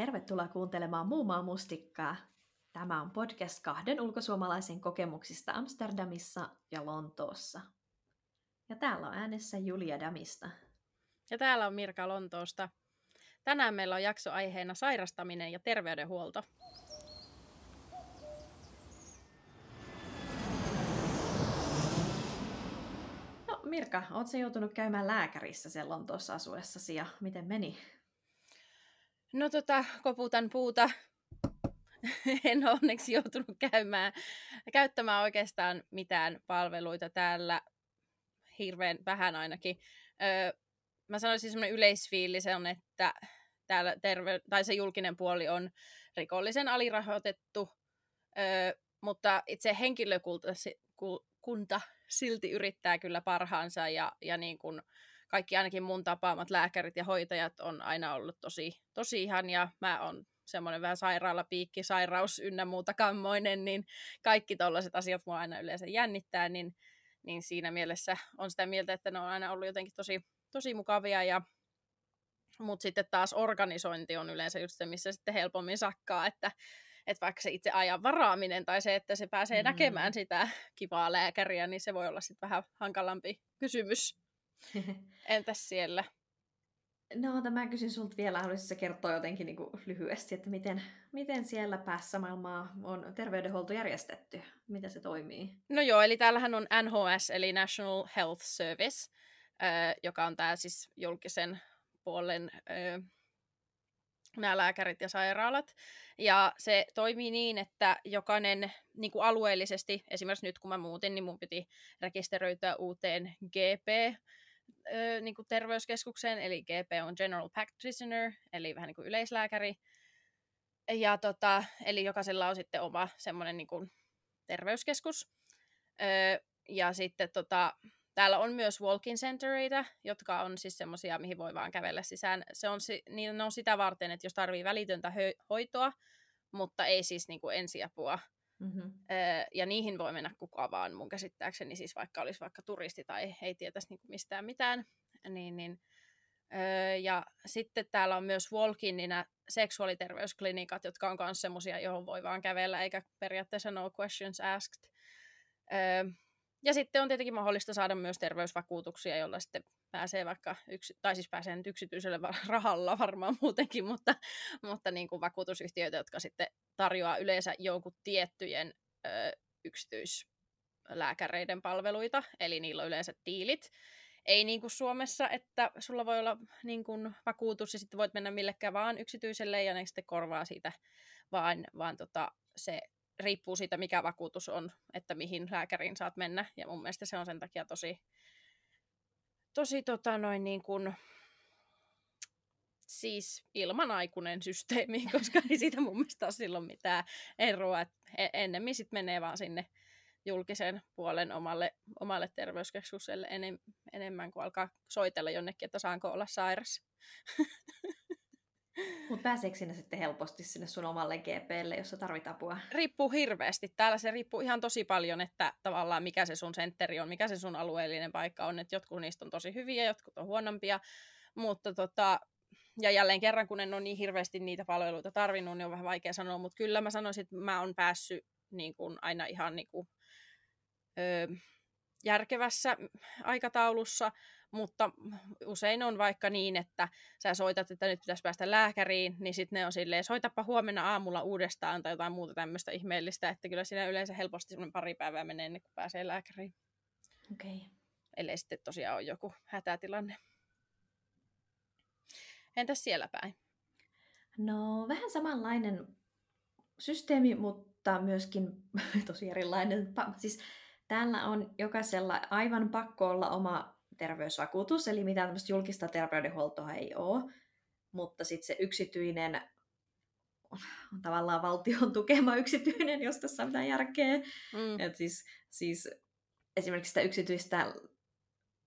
Tervetuloa kuuntelemaan Muumaa mustikkaa. Tämä on podcast kahden ulkosuomalaisen kokemuksista Amsterdamissa ja Lontoossa. Ja täällä on äänessä Julia Damista. Ja täällä on Mirka Lontoosta. Tänään meillä on jakso aiheena sairastaminen ja terveydenhuolto. No Mirka, ootko joutunut käymään lääkärissä sen Lontoossa asuessasi ja miten meni? No tota, koputan puuta. en ole onneksi joutunut käymään, käyttämään oikeastaan mitään palveluita täällä hirveän vähän ainakin. Öö, mä sanoisin semmoinen yleisfiilis on, että täällä terve- tai se julkinen puoli on rikollisen alirahoitettu, öö, mutta itse henkilökunta silti yrittää kyllä parhaansa ja, ja niin kuin kaikki ainakin mun tapaamat lääkärit ja hoitajat on aina ollut tosi, tosi ihan ja mä oon semmoinen vähän sairaalapiikki, sairaus ynnä muuta kammoinen, niin kaikki tollaiset asiat mua aina yleensä jännittää, niin, niin siinä mielessä on sitä mieltä, että ne on aina ollut jotenkin tosi, tosi mukavia ja mutta sitten taas organisointi on yleensä just se, missä sitten helpommin sakkaa, että, että vaikka se itse ajan varaaminen tai se, että se pääsee mm. näkemään sitä kivaa lääkäriä, niin se voi olla sitten vähän hankalampi kysymys. Entäs siellä? No, tämä kysyn sinulta vielä, haluaisitko kertoa jotenkin niin kuin lyhyesti, että miten, miten siellä päässä maailmaa on terveydenhuolto järjestetty? Miten se toimii? No joo, eli täällähän on NHS, eli National Health Service, joka on tämä siis julkisen puolen nämä lääkärit ja sairaalat. Ja se toimii niin, että jokainen niin kuin alueellisesti, esimerkiksi nyt kun mä muutin, niin mun piti rekisteröityä uuteen GP, niin kuin terveyskeskukseen, eli GP on General Practitioner, eli vähän niin kuin yleislääkäri. Ja tota, eli jokaisella on sitten oma semmoinen niin kuin terveyskeskus. ja sitten tota, täällä on myös walk-in centereitä, jotka on siis semmoisia, mihin voi vaan kävellä sisään. Se on, niin ne on sitä varten, että jos tarvii välitöntä hoitoa, mutta ei siis niin kuin ensiapua, Mm-hmm. ja niihin voi mennä kuka vaan mun käsittääkseni, siis vaikka olisi vaikka turisti tai ei tietäisi niinku mistään mitään. Niin, niin, ja sitten täällä on myös walk-inina seksuaaliterveysklinikat, jotka on myös semmoisia, johon voi vaan kävellä, eikä periaatteessa no questions asked. Ja sitten on tietenkin mahdollista saada myös terveysvakuutuksia, jolla sitten pääsee vaikka, yksi, tai siis pääsee nyt yksityiselle rahalla varmaan muutenkin, mutta, mutta niin kuin vakuutusyhtiöitä, jotka sitten tarjoaa yleensä jonkun tiettyjen ö, yksityislääkäreiden palveluita, eli niillä on yleensä tiilit. Ei niin kuin Suomessa, että sulla voi olla niin kuin vakuutus ja sitten voit mennä millekään vaan yksityiselle ja ne sitten korvaa siitä, vaan, vaan tota, se riippuu siitä, mikä vakuutus on, että mihin lääkäriin saat mennä. Ja mun mielestä se on sen takia tosi, tosi tota noin niin kuin, siis ilmanaikuinen systeemi, koska ei siitä mun mielestä ole silloin mitään eroa. Et e-, ennemmin sitten menee vaan sinne julkisen puolen omalle, omalle terveyskeskukselle enem, enemmän kuin alkaa soitella jonnekin, että saanko olla sairas. Mutta pääseekö sinne sitten helposti sinne sun omalle GPlle, jos tarvit apua? Riippuu hirveästi. Täällä se riippuu ihan tosi paljon, että tavallaan mikä se sun sentteri on, mikä se sun alueellinen paikka on. Että jotkut niistä on tosi hyviä, jotkut on huonompia. Mutta tota, ja jälleen kerran, kun en ole niin hirveästi niitä palveluita tarvinnut, niin on vähän vaikea sanoa, mutta kyllä mä sanoisin, että mä oon päässyt niin kuin aina ihan niin kuin, öö, järkevässä aikataulussa, mutta usein on vaikka niin, että sä soitat, että nyt pitäisi päästä lääkäriin, niin sitten ne on silleen, soitapa huomenna aamulla uudestaan tai jotain muuta tämmöistä ihmeellistä, että kyllä siinä yleensä helposti pari päivää menee ennen kuin pääsee lääkäriin. Okei. Okay. Ellei sitten tosiaan ole joku hätätilanne. Entäs siellä päin? No vähän samanlainen systeemi, mutta myöskin tosi erilainen. Siis täällä on jokaisella aivan pakko olla oma terveysvakuutus, eli mitään tämmöistä julkista terveydenhuoltoa ei ole, mutta sitten se yksityinen on tavallaan valtion tukema yksityinen, jos tässä on mitään järkeä. Mm. Et siis, siis esimerkiksi sitä yksityistä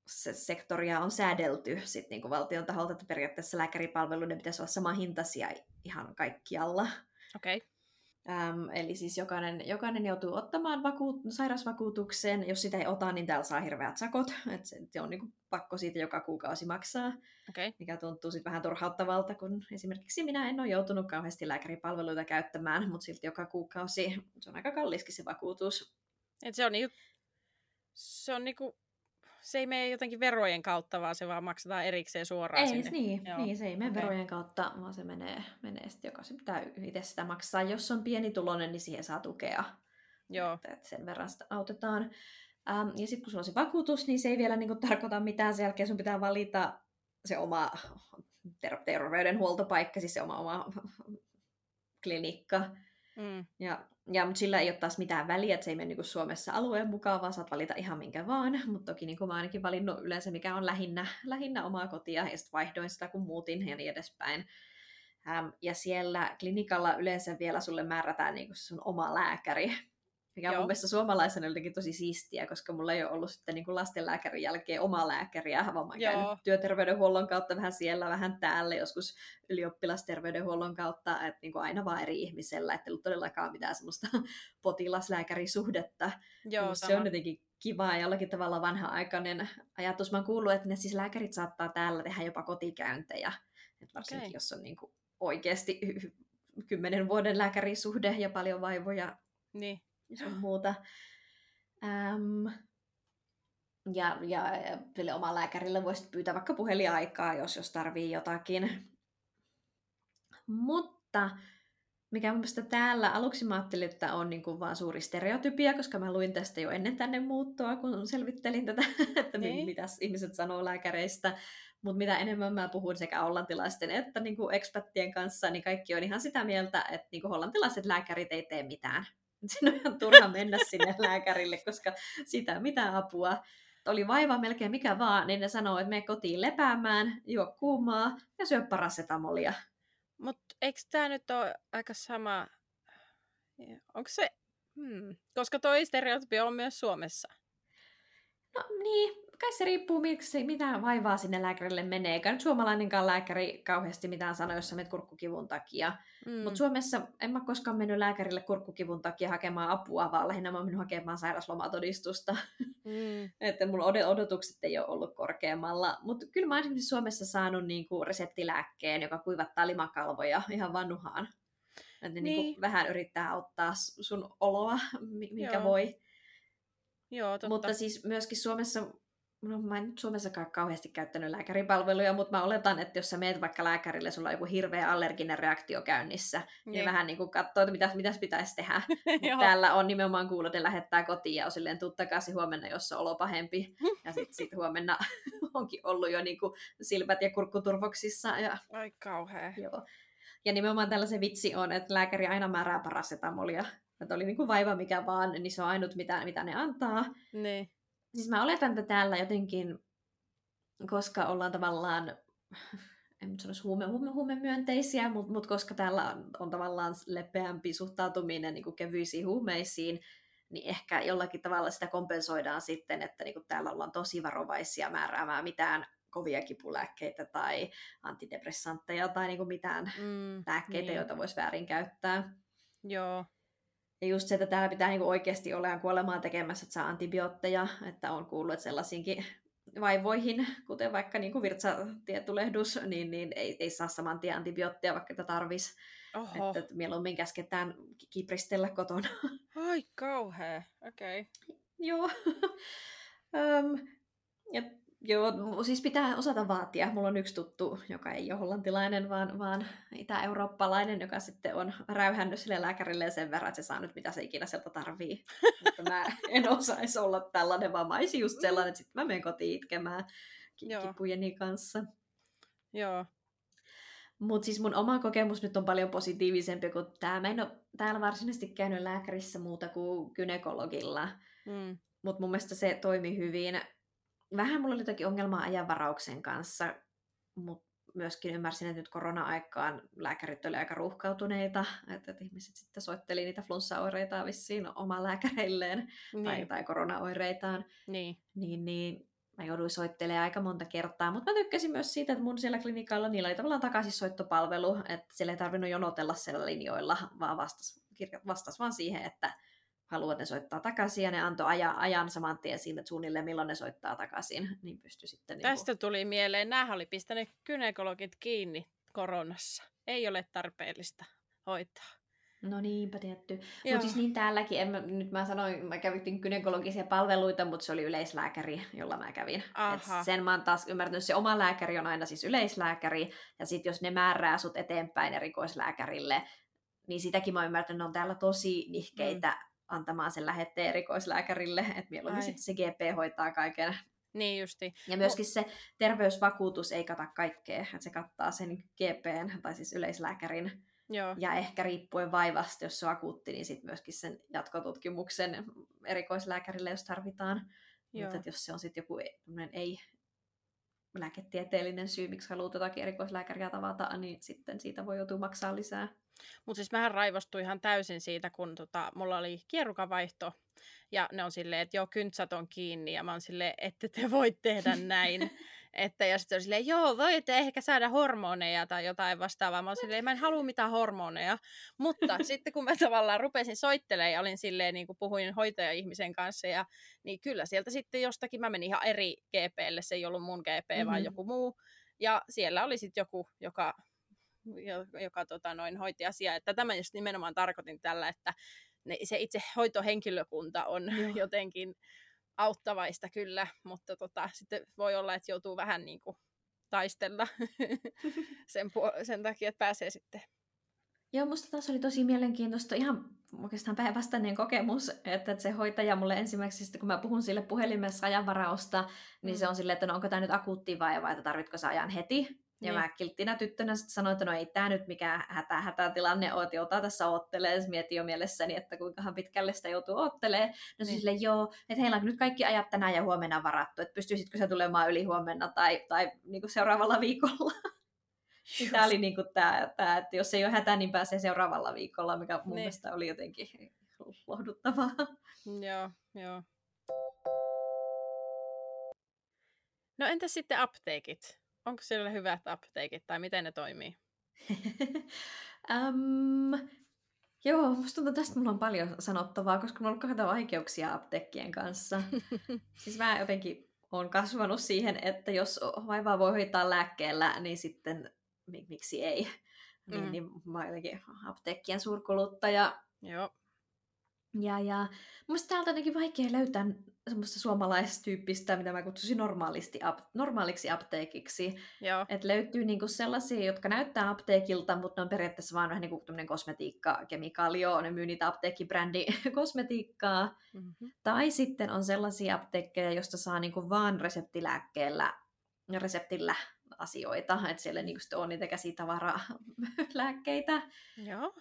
se sektoria on säädelty sit niinku valtion taholta, että periaatteessa lääkäripalveluiden pitäisi olla sama hintaisia ihan kaikkialla. Okay. Ähm, eli siis jokainen, jokainen joutuu ottamaan vakuut, sairausvakuutuksen. Jos sitä ei ota, niin täällä saa hirveät sakot. Et se, se on niinku pakko siitä joka kuukausi maksaa. Okay. Mikä tuntuu sitten vähän turhauttavalta, kun esimerkiksi minä en ole joutunut kauheasti lääkäripalveluita käyttämään, mutta silti joka kuukausi se on aika kalliskin se vakuutus. Et se on niinku, se on niinku se ei mene jotenkin verojen kautta, vaan se vaan maksetaan erikseen suoraan ei, sinne. Niin, Joo. niin, se ei mene Okei. verojen kautta, vaan se menee, menee sitten jokaisen pitää itse sitä maksaa. Jos on pienituloinen, niin siihen saa tukea. Joo. Että, että sen verran sitä autetaan. Ähm, ja sitten kun sulla on se vakuutus, niin se ei vielä niinku tarkoita mitään. Sen jälkeen sun pitää valita se oma ter- terveydenhuoltopaikka, siis se oma, oma klinikka. Mm. Ja, ja mutta sillä ei ole taas mitään väliä, että se ei mene niin Suomessa alueen mukaan, vaan saat valita ihan minkä vaan. Mutta toki niin kuin mä ainakin valinnut yleensä, mikä on lähinnä, lähinnä omaa kotia, ja sitten vaihdoin sitä, kun muutin ja niin edespäin. Ähm, ja siellä klinikalla yleensä vielä sulle määrätään niin sun oma lääkäri, mikä on Joo. mun mielestä suomalaisena jotenkin tosi siistiä, koska mulla ei ole ollut sitten niin kuin lastenlääkärin jälkeen omaa lääkäriä, vaan mä käynyt työterveydenhuollon kautta vähän siellä, vähän täällä, joskus ylioppilasterveydenhuollon kautta, että niin kuin aina vaan eri ihmisellä, että ei ollut todellakaan mitään semmoista potilaslääkärisuhdetta. Joo, Musta se on jotenkin kiva ja jollakin tavalla vanha-aikainen ajatus. Mä oon kuullut, että ne siis lääkärit saattaa täällä tehdä jopa kotikäyntejä. Et varsinkin Okei. jos on niin kuin oikeasti kymmenen vuoden lääkärisuhde ja paljon vaivoja Niin. Sun muuta. Ähm, ja, ja, sille oman lääkärille voisit pyytää vaikka puheliaikaa, jos, jos tarvii jotakin. Mutta mikä mun mielestä täällä aluksi mä ajattelin, että on niin kuin vaan suuri stereotypia, koska mä luin tästä jo ennen tänne muuttoa, kun selvittelin tätä, että Niin. mitä ihmiset sanoo lääkäreistä. Mutta mitä enemmän mä puhun sekä hollantilaisten että niin kuin expattien kanssa, niin kaikki on ihan sitä mieltä, että niin kuin hollantilaiset lääkärit ei tee mitään. Sinne on ihan turha mennä sinne lääkärille, koska sitä mitään apua. Oli vaiva melkein mikä vaan, niin ne sanoo, että mene kotiin lepäämään, juo kuumaa ja syö parasetamolia. Mutta eikö tämä nyt ole aika sama... Onko se... Hmm. Koska toi stereotypia on myös Suomessa. No niin, kai se riippuu, miksi, mitä vaivaa sinne lääkärille menee. Eikä nyt suomalainenkaan lääkäri kauheasti mitään sano, jos sä menet kurkkukivun takia. Mm. Mutta Suomessa en mä koskaan mennyt lääkärille kurkkukivun takia hakemaan apua, vaan lähinnä mä mennyt hakemaan sairauslomatodistusta. mm. että mun od- odotukset ei ole ollut korkeammalla. Mutta kyllä mä esimerkiksi Suomessa saanut niinku reseptilääkkeen, joka kuivattaa limakalvoja ihan vannuhaan. Että ne Niin. niinku vähän yrittää auttaa sun oloa, mi- minkä Joo. voi. Joo, totta. Mutta siis myöskin Suomessa, no mä en nyt Suomessakaan kauheasti käyttänyt lääkäripalveluja, mutta mä oletan, että jos sä meet vaikka lääkärille, sulla on joku hirveä allerginen reaktio käynnissä, niin, Niin. vähän niin kuin katsoo, että mitä, pitäisi tehdä. Täällä on nimenomaan kuullut, että lähettää kotiin ja on silleen, tuu takaisin huomenna, jos on olo pahempi. Ja sitten sit huomenna onkin ollut jo niin kuin silmät ja kurkkuturvoksissa. Ja, Ai kauhea. joo. ja nimenomaan tällaisen vitsi on, että lääkäri aina määrää parasetamolia. Että oli niin kuin vaiva mikä vaan, niin se on ainut, mitä, mitä ne antaa. Niin. Siis mä oletan, että täällä jotenkin, koska ollaan tavallaan, en nyt sanoisi huume, huume, huumemyönteisiä, mutta mut koska täällä on, on tavallaan lepeämpi suhtautuminen niin kuin kevyisiin huumeisiin, niin ehkä jollakin tavalla sitä kompensoidaan sitten, että niin kuin täällä ollaan tosi varovaisia määräämään mitään kovia kipulääkkeitä tai antidepressantteja tai niin kuin mitään Mm. lääkkeitä, niin. joita voisi väärin käyttää. Joo. Ja just se, että täällä pitää niinku oikeasti olla ja kuolemaa tekemässä, että saa antibiootteja, että on kuullut, että sellaisiinkin vaivoihin, kuten vaikka niinku virtsatietulehdus, niin, niin ei, ei saa saman tien antibiootteja, vaikka tätä tarvisi. Oho. Että, että mieluummin käsketään ki- kipristellä kotona. Ai kauhea. Okei. Okay. joo. Öm, ja, joo, siis pitää osata vaatia. Mulla on yksi tuttu, joka ei ole hollantilainen, vaan, vaan itä-eurooppalainen, joka sitten on räyhännyt sille lääkärille sen verran, että se saa nyt mitä se ikinä sieltä tarvii. Mutta mä en osaisi olla tällainen, vaan mä olisin just sellainen, että sitten mä menen kotiin itkemään kipujeni kanssa. Joo. Mutta siis mun oma kokemus nyt on paljon positiivisempi kuin tämä. Mä en ole täällä varsinaisesti käynyt lääkärissä muuta kuin gynekologilla. Mm. Mutta mun mielestä se toimi hyvin. Vähän mulla oli jotakin ongelmaa ajanvarauksen kanssa, mutta myöskin ymmärsin, että nyt korona-aikaan lääkärit oli aika ruuhkautuneita, että, ihmiset sitten soitteli niitä flunssaoireitaan vissiin omaan lääkäreilleen tai, Niin. tai koronaoireitaan, niin. niin, niin mä jouduin soittelemaan aika monta kertaa, mutta mä tykkäsin myös siitä, että mun siellä klinikalla niillä oli tavallaan takaisinsoittopalvelu, että siellä ei tarvinnut jonotella siellä linjoilla, vaan vastas, vastas vaan siihen, että haluat ne soittaa takaisin, ja ne antoi ajan, ajan saman tien että suunnilleen, milloin ne soittaa takaisin, niin pystyi sitten... Tästä niin kuin... tuli mieleen, nämä oli pistänyt kynekologit kiinni koronassa. Ei ole tarpeellista hoitaa. No niinpä tietty. Mutta siis niin täälläkin, en mä, nyt mä sanoin, mä kävin kynekologisia palveluita, mutta se oli yleislääkäri, jolla mä kävin. Et sen mä oon taas ymmärtänyt, se oma lääkäri on aina siis yleislääkäri, ja sitten jos ne määrää sut eteenpäin erikoislääkärille, niin sitäkin mä oon ymmärtänyt, että ne on täällä tosi nihkeitä mm. Antamaan sen lähetteen erikoislääkärille, että mieluummin sitten se GP hoitaa kaiken. Niin justi. Ja myöskin se terveysvakuutus ei kata kaikkea, että se kattaa sen GPn, tai siis yleislääkärin Joo. Ja ehkä riippuen vaivasta, jos se on akuutti, niin sitten myöskin sen jatkotutkimuksen erikoislääkärille, jos tarvitaan. Joo. Mutta jos se on sitten joku ei lääketieteellinen syy, miksi haluaa jotakin erikoislääkäriä tavata, niin sitten siitä voi joutua maksaa lisää. Mutta siis mähän raivostuin ihan täysin siitä, kun tota, mulla oli kierukavaihto, ja ne on silleen, että joo, kyntsät on kiinni, ja mä oon silleen, että te voi tehdä näin. Että ja sitten silleen, joo, voitte ehkä saada hormoneja tai jotain vastaavaa. Mä silleen, mä en halua mitään hormoneja. Mutta sitten kun mä tavallaan rupesin soittelemaan ja olin silleen, niin kuin puhuin hoitaja-ihmisen kanssa, ja, niin kyllä sieltä sitten jostakin, mä menin ihan eri GPlle, se ei ollut mun GP, mm-hmm. vaan joku muu. Ja siellä oli sitten joku, joka, joka tota, noin, hoiti asiaa. Että tämä just nimenomaan tarkoitin tällä, että ne, se itse hoitohenkilökunta on Joo. jotenkin auttavaista kyllä, mutta tota, sitten voi olla, että joutuu vähän niin kuin taistella sen, sen takia, että pääsee sitten Joo, musta taas oli tosi mielenkiintoista, ihan oikeastaan päinvastainen kokemus, että se hoitaja mulle ensimmäiseksi, kun mä puhun sille puhelimessa ajanvarausta, niin mm. se on silleen, että no onko tämä nyt akuutti vai, vai että tarvitko sä ajan heti. Ja niin. mä kilttinä tyttönä sitten sanoin, että no ei tämä nyt mikään hätä, hätätilanne ole, että jota tässä oottelee. Mietin jo mielessäni, että kuinka pitkälle sitä joutuu oottelee. No niin. siis sille joo, että heillä on nyt kaikki ajat tänään ja huomenna varattu, että pystyisitkö sä tulemaan yli huomenna tai, tai niin kuin seuraavalla viikolla. Niin tämä oli niin kuin tämä, tämä, että jos ei ole hätä, niin pääsee seuraavalla viikolla, mikä mun niin. mielestä oli jotenkin lohduttavaa. Joo, joo. No entäs sitten apteekit? Onko siellä hyvät apteekit tai miten ne toimii? um, joo, musta tuntuu, tästä mulla on paljon sanottavaa, koska mulla on kahta vaikeuksia apteekkien kanssa. siis mä jotenkin olen kasvanut siihen, että jos vaivaa voi hoitaa lääkkeellä, niin sitten miksi ei. Niin, mm. niin mä oon jotenkin apteekkien suurkuluttaja. Joo. Ja, ja musta täältä on jotenkin vaikea löytää semmoista suomalaistyyppistä, mitä mä kutsusin normaalisti, ap, normaaliksi apteekiksi. Että löytyy niinku sellaisia, jotka näyttää apteekilta, mutta ne on periaatteessa vaan vähän niin kuin kosmetiikka, kemikaalio, ne myy niitä apteekkibrändi kosmetiikkaa. Mm-hmm. Tai sitten on sellaisia apteekkeja, joista saa niinku vaan reseptilääkkeellä, reseptillä asioita, että siellä niinku on niitä käsitavaralääkkeitä. Joo.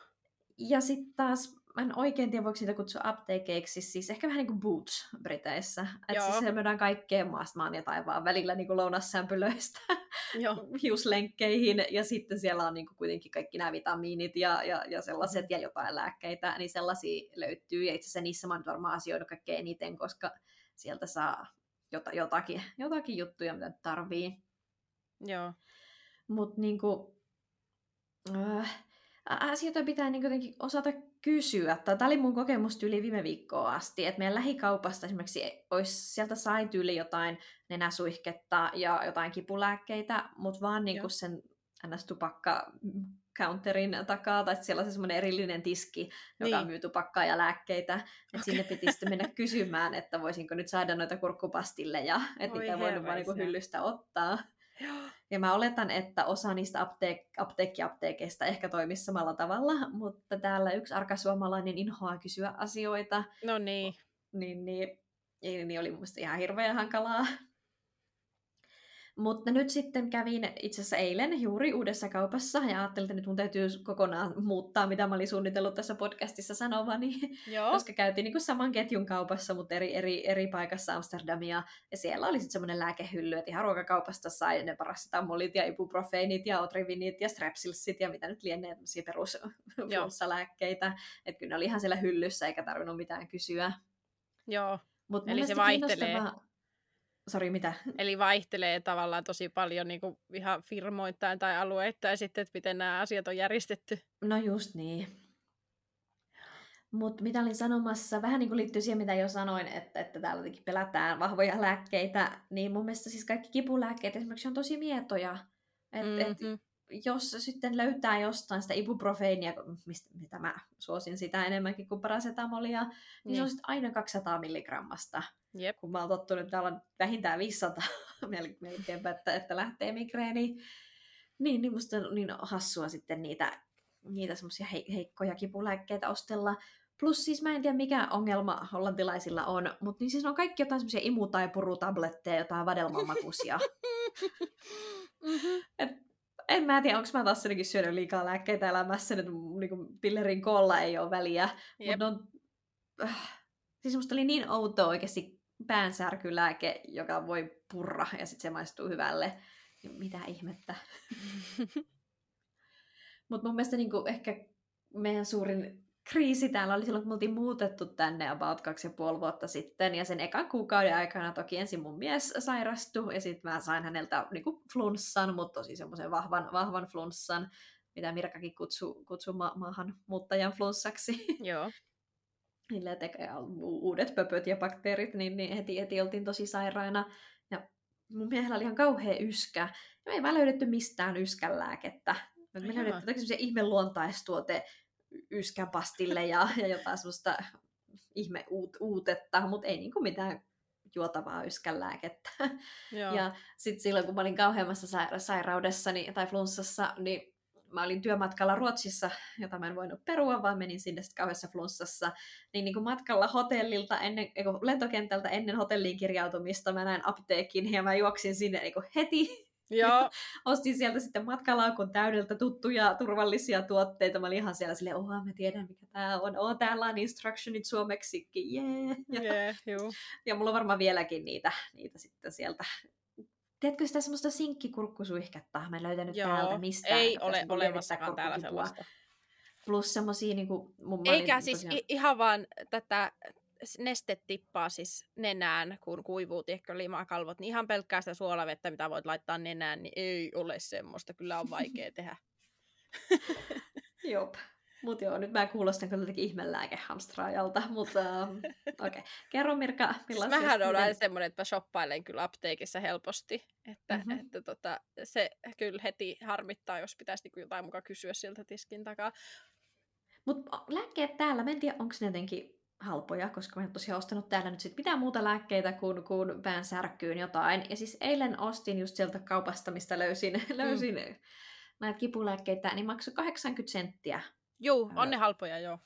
Ja sitten taas mä en oikein tiedä, voiko niitä kutsua apteekeiksi, siis ehkä vähän niin kuin Boots Briteissä. Että siis se myydään kaikkea maasta maan ja taivaan välillä niin kuin lounassämpylöistä hiuslenkkeihin, ja sitten siellä on niin kuin kuitenkin kaikki nämä vitamiinit ja, ja, ja sellaiset, ja jotain lääkkeitä, niin sellaisia löytyy, ja itse asiassa niissä mä oon varmaan asioinut kaikkein eniten, koska sieltä saa jotakin, jotakin juttuja, mitä tarvii. Joo. Mutta niinku, äh, asioita pitää niin jotenkin osata kysyä. Tämä oli mun kokemus yli viime viikkoa asti, että meidän lähikaupasta esimerkiksi olisi, sieltä sai tyyli jotain nenäsuihketta ja jotain kipulääkkeitä, mutta vaan niin kuin sen ns-tupakka counterin takaa, tai siellä on se semmoinen erillinen tiski, joka niin. myy tupakkaa ja lääkkeitä, että okay. sinne piti sitten mennä kysymään, että voisinko nyt saada noita kurkkupastilleja, että niitä ei voinut vaan niin hyllystä ottaa. Ja mä oletan, että osa niistä apteek- apteekkiapteekeista ehkä toimisi samalla tavalla, mutta täällä yksi arkasuomalainen inhoaa kysyä asioita. No niin. Niin, niin, niin, niin oli mun ihan hirveän hankalaa. Mutta nyt sitten kävin itse asiassa eilen juuri uudessa kaupassa ja ajattelin, että nyt mun täytyy kokonaan muuttaa, mitä mä olin suunnitellut tässä podcastissa sanovani. Joo. Koska käytiin niin kuin saman ketjun kaupassa, mutta eri, eri, eri paikassa Amsterdamia. Ja siellä oli sitten semmoinen lääkehylly, että ihan ruokakaupasta sai ne parastetamolit ja ibuprofeenit ja otrivinit ja strepsilsit ja mitä nyt lienee tämmöisiä perus lääkkeitä. Että kyllä ne oli ihan siellä hyllyssä eikä tarvinnut mitään kysyä. Joo, Mut Eli se vaihtelee. Sori, mitä? Eli vaihtelee tavallaan tosi paljon niin kuin ihan firmoittain tai alueittain sitten, että miten nämä asiat on järjestetty. No just niin. Mutta mitä olin sanomassa, vähän niin kuin liittyy siihen, mitä jo sanoin, että, että täällä jotenkin pelätään vahvoja lääkkeitä, niin mun mielestä siis kaikki kipulääkkeet esimerkiksi on tosi mietoja. Et, mm-hmm. et, jos sitten löytää jostain sitä ibuprofeenia, mistä, mitä mä suosin sitä enemmänkin kuin parasetamolia, niin, niin. se on sitten aina 200 milligrammasta. Jep. Kun mä oon tottunut, että on vähintään 500 melkeinpä, että, että lähtee migreeni. Niin, niin musta on niin hassua sitten niitä, niitä semmoisia heikkoja kipulääkkeitä ostella. Plus siis mä en tiedä mikä ongelma hollantilaisilla on, mutta niin siis on kaikki jotain semmoisia imu- tai purutabletteja, jotain vadelmamakuisia. mm-hmm. Et, en mä tiedä, onko mä taas jotenkin syönyt liikaa lääkkeitä elämässä, että niin pillerin koolla ei ole väliä. Mutta on, äh, siis musta oli niin outoa oikeasti päänsärkylääke, joka voi purra ja sitten se maistuu hyvälle. Mitä ihmettä. Mutta mun mielestä niinku ehkä meidän suurin kriisi täällä oli silloin, kun me oltiin muutettu tänne about kaksi ja puoli vuotta sitten. Ja sen ekan kuukauden aikana toki ensin mun mies sairastui ja sitten mä sain häneltä niin kuin flunssan, mutta tosi semmoisen vahvan, vahvan flunssan, mitä Mirkakin kutsuu, kutsuu ma- maahan muuttajan flunssaksi. Joo. Niille uudet pöpöt ja bakteerit, niin, niin heti, heti oltiin tosi sairaina. Ja mun miehellä oli ihan kauhea yskä. Ja me ei vaan löydetty mistään yskänlääkettä. Me löydettiin semmoisia ihme luontaistuote yskäpastille ja, ja jotain semmoista ihme uut, uutetta, mutta ei niinku mitään juotavaa yskänlääkettä. Joo. Ja sitten silloin, kun mä olin kauheammassa sa- sairaudessa niin, tai flunssassa, niin mä olin työmatkalla Ruotsissa, jota mä en voinut perua, vaan menin sinne sitten kauheassa flunssassa. Niin, niin kuin matkalla hotellilta, ennen, lentokentältä ennen hotelliin kirjautumista mä näin apteekin ja mä juoksin sinne niin heti Joo. Ostin sieltä sitten matkalaukun täydeltä tuttuja turvallisia tuotteita. Mä olin ihan siellä silleen, oha, mä tiedän mikä tää on. Oo, täällä on instructionit suomeksi. Yeah. Ja, yeah, juu. ja mulla on varmaan vieläkin niitä, niitä sitten sieltä Tiedätkö sitä semmoista sinkkikurkkusuihketta? Mä en löytänyt Joo, täältä mistään. ei ole olemassakaan täällä sellaista. Plus semmosia niinku... Mun Eikä siis tosiaan... ihan vaan tätä neste tippaa siis nenään, kun kuivuu, tiedätkö, limakalvot, niin ihan pelkkää sitä suolavettä, mitä voit laittaa nenään, niin ei ole semmoista. Kyllä on vaikea tehdä. Jop. Mutta joo, nyt mä kuulostan kyllä jotenkin ihmelääkehamstraajalta, mutta uh, okei. Okay. Kerro Mirka, millaisia... Siis mähän olen miten... semmoinen, että mä shoppailen kyllä apteekissa helposti, että, mm-hmm. että tota, se kyllä heti harmittaa, jos pitäisi niinku jotain mukaan kysyä siltä tiskin takaa. Mutta lääkkeet täällä, mä en tiedä, onko ne jotenkin halpoja, koska mä en tosiaan ostanut täällä nyt sit mitään muuta lääkkeitä kuin, kuin pään särkyyn jotain. Ja siis eilen ostin just sieltä kaupasta, mistä löysin, mm. löysin näitä kipulääkkeitä, niin maksoi 80 senttiä. Joo, on ne halpoja, joo.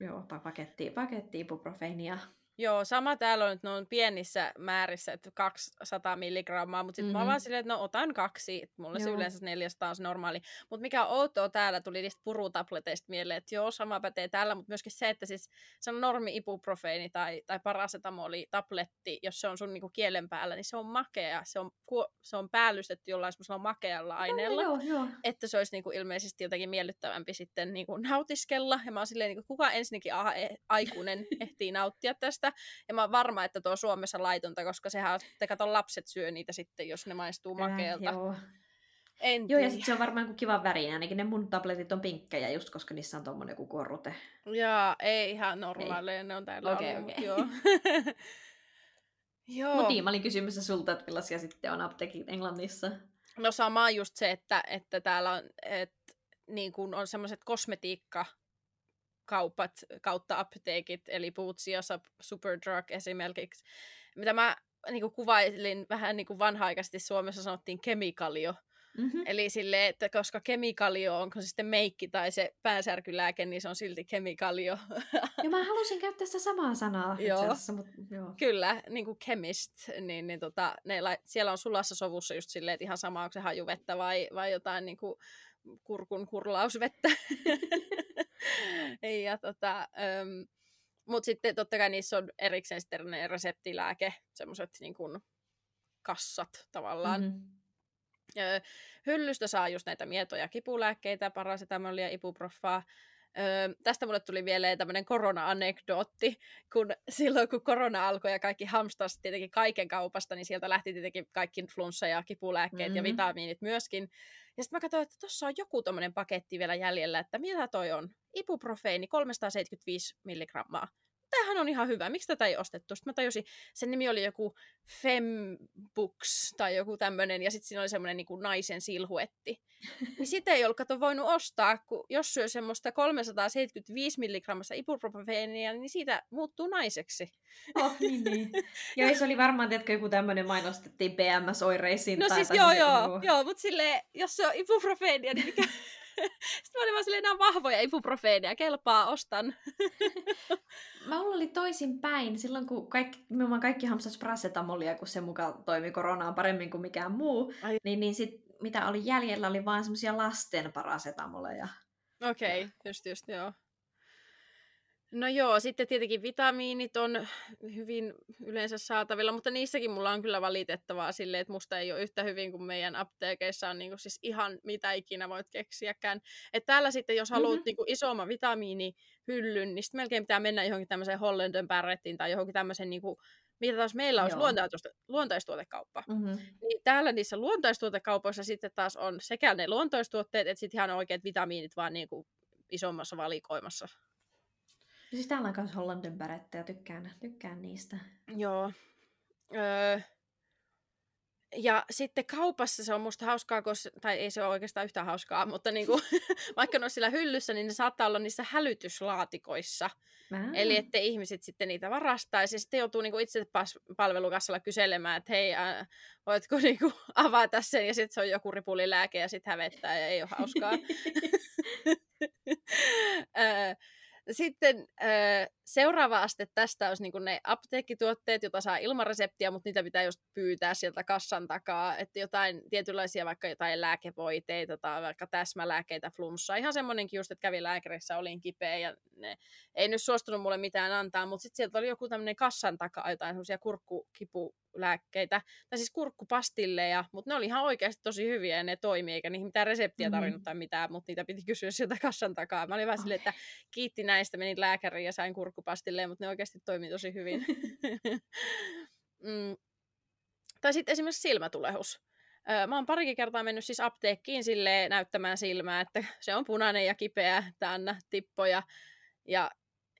Joo, paketti, paketti ibuprofeenia. Joo, sama täällä on, että ne on pienissä määrissä, että 200 milligrammaa, mutta sitten mm-hmm. mä vaan silleen, että no otan kaksi, että mulla se yleensä 400 on se normaali. Mutta mikä on outoa täällä, tuli niistä purutableteista mieleen, että joo, sama pätee täällä, mutta myöskin se, että siis se on normi ibuprofeeni tai, tai parasetamoli tabletti, jos se on sun niinku kielen päällä, niin se on makea, se on, se on päällystetty jollain semmoisella makealla aineella, joo, joo, joo. että se olisi niinku ilmeisesti jotenkin miellyttävämpi sitten niinku nautiskella. Ja mä oon silleen, niinku, kuka ensinnäkin a- e- aikuinen ehtii nauttia tästä, tästä. Ja mä oon varma, että tuo Suomessa laitonta, koska sehän on, te kato, lapset syö niitä sitten, jos ne maistuu makeelta. Äh, joo. En joo, ja sitten se on varmaan kuin kiva väri, ainakin ne mun tabletit on pinkkejä just, koska niissä on tommonen joku korrute. Jaa, ei ihan normaaleja, ne on täällä okay, ollut, okay. joo. joo. Mutta niin, mä olin kysymässä sulta, että millaisia sitten on apteekit Englannissa. No sama just se, että, että täällä on, että niin kun on semmoiset kosmetiikka kaupat kautta apteekit, eli Boots ja Superdrug esimerkiksi, mitä mä niin kuin kuvailin vähän niin kuin vanha-aikaisesti Suomessa sanottiin kemikalio. Mm-hmm. Eli sille, että koska kemikalio, onko se sitten meikki tai se päänsärkylääke, niin se on silti kemikalio. Ja mä halusin käyttää sitä samaa sanaa joo. Asiassa, mutta joo. Kyllä, niin kuin chemist, niin, niin tota, ne, siellä on sulassa sovussa just silleen, että ihan sama onko se hajuvettä vai, vai jotain niin kuin kurkun kurlausvettä. ja tota, um, mutta sitten totta kai niissä on erikseen sitten reseptilääke, semmoiset niin kuin kassat tavallaan. Mm-hmm. Hyllystä saa just näitä mietoja kipulääkkeitä, parasetamolia, ibuproffaa. Öö, tästä mulle tuli vielä tämmöinen korona-anekdootti, kun silloin kun korona alkoi ja kaikki hamstasi tietenkin kaiken kaupasta, niin sieltä lähti tietenkin kaikki flunssa ja kipulääkkeet mm-hmm. ja vitamiinit myöskin. Ja sitten mä katsoin, että tuossa on joku tommonen paketti vielä jäljellä, että mitä toi on? Ibuprofeini 375 milligrammaa tämähän on ihan hyvä, miksi tätä ei ostettu? Sitten mä tajusin, sen nimi oli joku Fembooks tai joku tämmöinen, ja sitten siinä oli semmoinen niin naisen silhuetti. Niin sitä ei ollut kato voinut ostaa, kun jos syö semmoista 375 milligrammassa ibuprofeenia, niin siitä muuttuu naiseksi. Oh, niin, niin. Joo, se oli varmaan, että joku tämmöinen mainostettiin PMS-oireisiin. No tai siis joo, joo, joo, mutta silleen, jos se on ibuprofeenia, niin mikä, sitten mä olin vaan silleen, nämä vahvoja ibuprofeenia, kelpaa, ostan. mä oli toisin päin. Silloin kun kaikki, nimenomaan kaikki hamsas parasetamolia, kun se mukaan toimi koronaan paremmin kuin mikään muu, Ai. niin, niin sit, mitä oli jäljellä, oli vaan semmoisia lasten parasetamoleja. Okei, okay, just just, joo. No joo, sitten tietenkin vitamiinit on hyvin yleensä saatavilla, mutta niissäkin mulla on kyllä valitettavaa silleen, että musta ei ole yhtä hyvin kuin meidän apteekeissa on niin kuin siis ihan mitä ikinä voit keksiäkään. Et täällä sitten, jos haluat mm-hmm. niin kuin isomman vitamiinihyllyn, niin sitten melkein pitää mennä johonkin tämmöiseen Hollenden Barrettiin tai johonkin tämmöiseen niin kuin mitä taas meillä olisi luontaistuotekauppa. Mm-hmm. Niin täällä niissä luontaistuotekaupoissa sitten taas on sekä ne luontaistuotteet, että sitten ihan oikeat vitamiinit vaan niin kuin isommassa valikoimassa. Siis täällä on myös Hollandenpärettä ja tykkään, tykkään niistä. Joo. Öö, ja sitten kaupassa se on musta hauskaa, koska, tai ei se ole oikeastaan yhtä hauskaa, mutta niinku, vaikka ne on sillä hyllyssä, niin ne saattaa olla niissä hälytyslaatikoissa. Ää. Eli että ihmiset sitten niitä varastaisi ja sitten joutuu niinku itse palvelukassalla kyselemään, että hei, äh, voitko niinku avata sen ja sitten se on joku ripulilääke ja sitten hävettää ja ei ole hauskaa. Sitten seuraava aste tästä olisi niin ne apteekkituotteet, joita saa ilman reseptiä, mutta niitä pitää just pyytää sieltä kassan takaa. Että jotain tietynlaisia vaikka jotain lääkevoiteita tai vaikka täsmälääkkeitä, flunssa. Ihan semmoinenkin just, että kävin lääkärissä, olin kipeä ja ne ei nyt suostunut mulle mitään antaa, mutta sitten sieltä oli joku tämmöinen kassan takaa jotain semmoisia kurkkukipu lääkkeitä, tai siis kurkkupastilleja, mutta ne oli ihan oikeasti tosi hyviä ja ne toimi, eikä niihin mitään reseptiä tarvinnut mm-hmm. tai mitään, mutta niitä piti kysyä sieltä kassan takaa. Mä olin vähän silleen, että kiitti näistä, menin lääkäriin ja sain kurkkupastilleja, mutta ne oikeasti toimi tosi hyvin. mm. Tai sitten esimerkiksi silmätulehus. Mä oon parikin kertaa mennyt siis apteekkiin sille näyttämään silmää, että se on punainen ja kipeä, että anna tippoja. Ja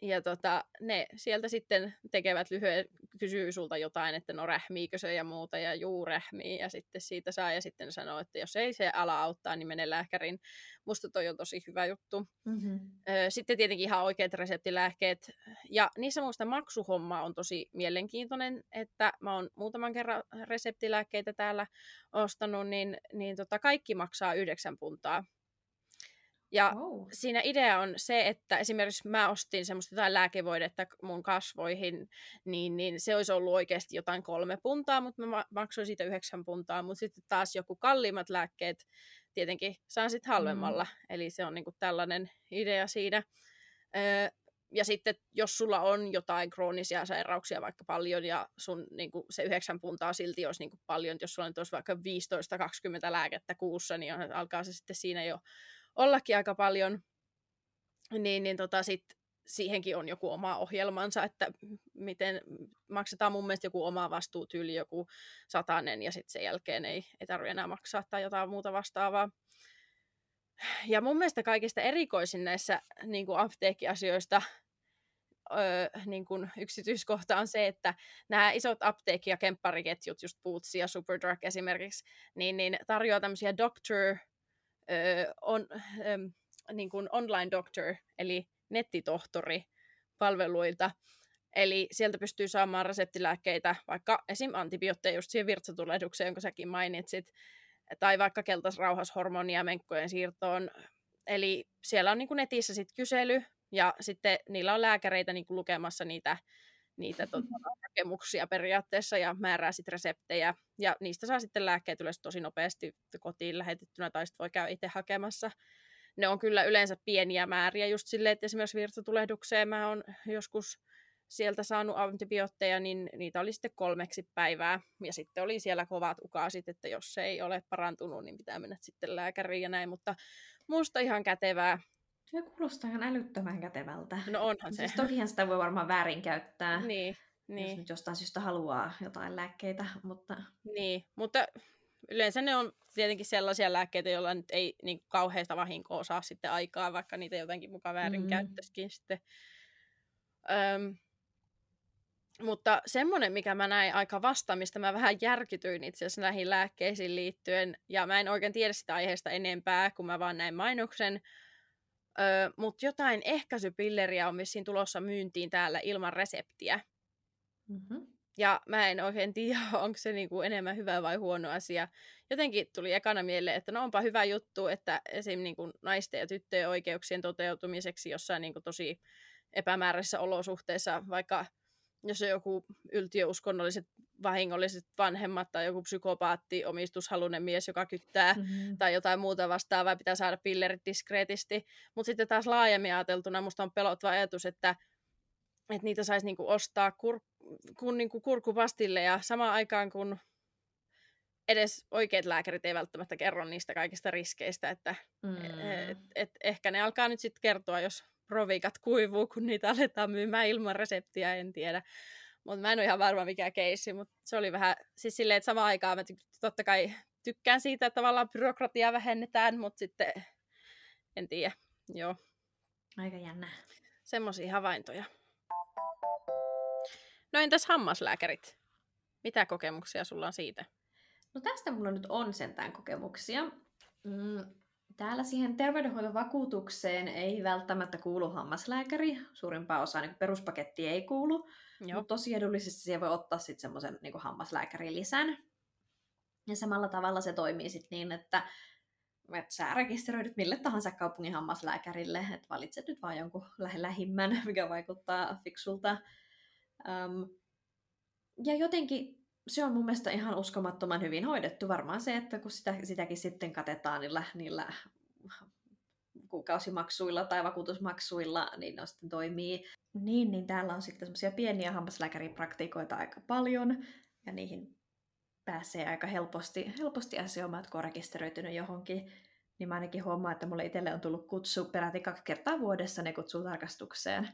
ja tota, ne sieltä sitten tekevät lyhyen, kysyy sulta jotain, että no rähmiikö se ja muuta, ja juu rähmii, ja sitten siitä saa, ja sitten sanoo, että jos ei se ala auttaa, niin mene lääkärin. Musta toi on tosi hyvä juttu. Mm-hmm. Sitten tietenkin ihan oikeat reseptilääkkeet, ja niissä muista maksuhomma on tosi mielenkiintoinen, että mä oon muutaman kerran reseptilääkkeitä täällä ostanut, niin, niin tota, kaikki maksaa yhdeksän puntaa ja oh. siinä idea on se, että esimerkiksi mä ostin semmoista jotain lääkevoidetta mun kasvoihin, niin, niin se olisi ollut oikeasti jotain kolme puntaa, mutta mä maksoin siitä yhdeksän puntaa, mutta sitten taas joku kalliimmat lääkkeet tietenkin saan sitten halvemmalla. Mm. Eli se on niinku tällainen idea siinä. Öö, ja sitten jos sulla on jotain kroonisia sairauksia vaikka paljon ja sun niin kuin se yhdeksän puntaa silti olisi niin kuin paljon, jos sulla on vaikka 15-20 lääkettä kuussa, niin alkaa se sitten siinä jo ollakin aika paljon, niin, niin tota sit siihenkin on joku oma ohjelmansa, että miten maksetaan mun mielestä joku oma vastuutyyli, joku satanen, ja sitten sen jälkeen ei, ei tarvitse enää maksaa tai jotain muuta vastaavaa. Ja mun mielestä kaikista erikoisin näissä niin kuin apteekkiasioista öö, niin kuin yksityiskohta on se, että nämä isot apteekki- ja kemppariketjut, just Boots ja Superdrug esimerkiksi, niin, niin tarjoaa tämmöisiä doctor on, niin kuin online doctor, eli nettitohtori palveluilta. Eli sieltä pystyy saamaan reseptilääkkeitä, vaikka esim. antibiootteja just siihen virtsatulehdukseen, jonka säkin mainitsit, tai vaikka keltasrauhashormonia menkkojen siirtoon. Eli siellä on niin kuin netissä sit kysely, ja sitten niillä on lääkäreitä niin kuin lukemassa niitä niitä tota, periaatteessa ja määrää sitten reseptejä. Ja niistä saa sitten lääkkeet yleensä tosi nopeasti kotiin lähetettynä tai sitten voi käydä itse hakemassa. Ne on kyllä yleensä pieniä määriä just silleen, että esimerkiksi virtsatulehdukseen mä oon joskus sieltä saanut antibiootteja, niin niitä oli sitten kolmeksi päivää. Ja sitten oli siellä kovat ukaasit, että jos se ei ole parantunut, niin pitää mennä sitten lääkäriin ja näin. Mutta musta ihan kätevää Se kuulostaa ihan älyttömän kätevältä. No onhan se. Siis tokihan sitä voi varmaan väärinkäyttää, Niin, jos niin, nyt jostain syystä haluaa jotain lääkkeitä, mutta niin. Mutta yleensä ne on tietenkin sellaisia lääkkeitä, joilla nyt ei niin kauheasta vahinkoa saa sitten aikaa, vaikka niitä jotenkin mukaan väärin Mm. käyttäisikin sitten. Öm, mutta semmoinen, mikä mä näin aika vasta, mistä mä vähän järkytyin itse asiassa näihin lääkkeisiin liittyen, ja mä en oikein tiedä sitä aiheesta enempää, kun mä vaan näin mainoksen, öö, mutta jotain ehkäisypilleriä on vissiin tulossa myyntiin täällä ilman reseptiä. mm-hmm. Ja mä en oikein tiedä, onko se niinku enemmän hyvä vai huono asia. Jotenkin tuli ekana mieleen, että no onpa hyvä juttu, että esim. Niinku naisten ja tyttöjen oikeuksien toteutumiseksi jossain niinku tosi epämääräisissä olosuhteissa, vaikka jos on joku yltiöuskonnolliset vahingolliset vanhemmat tai joku psykopaatti, omistushalunen mies, joka kyttää, Mm-hmm. tai jotain muuta vastaavaa, pitää saada pillerit diskreetisti. Mutta sitten taas laajemmin ajateltuna musta on pelottava ajatus, että, että niitä saisi niinku ostaa kur, kun niinku kurkupastille ja samaan aikaan kun edes oikeat lääkärit ei välttämättä kerro niistä kaikista riskeistä, että Mm. et, et ehkä ne alkaa nyt sitten kertoa, jos rovikat kuivuu, kun niitä aletaan myymään ilman reseptiä, en tiedä. Mutta mä en ole ihan varma mikä keissi, mutta se oli vähän, siis silleen, että samaan aikaan mä ty- totta kai tykkään siitä, että tavallaan byrokratiaa vähennetään, mutta sitten en tiedä, joo, Aika jännä. semmoisia havaintoja. No entäs hammaslääkärit? Mitä kokemuksia sulla on siitä? No tästä mulla nyt on sentään kokemuksia. Mm, täällä siihen terveydenhoitovakuutukseen ei välttämättä kuulu hammaslääkäri. Suurimpaa osaa niin peruspaketti ei kuulu. Mutta tosi edullisesti siihen voi ottaa sitten semmoisen niin hammaslääkärin lisän. Ja samalla tavalla se toimii sitten niin, että, että sä rekisteröidyt mille tahansa kaupungin hammaslääkärille, että valitset nyt vaan jonkun lähimmän, mikä vaikuttaa fiksulta. Um, ja jotenkin se on mun mielestä ihan uskomattoman hyvin hoidettu. Varmaan se, että kun sitä, sitäkin sitten katetaan niillä, niillä kuukausimaksuilla tai vakuutusmaksuilla, niin ne sitten toimii. Niin, niin täällä on sitten semmoisia pieniä hammaslääkäripraktikoita aika paljon, ja niihin pääsee aika helposti, helposti asioimaan, että kun on rekisteröitynyt johonkin, niin mä ainakin huomaan, että mulle itselle on tullut kutsu peräti kaksi kertaa vuodessa, ne kutsuu tarkastukseen,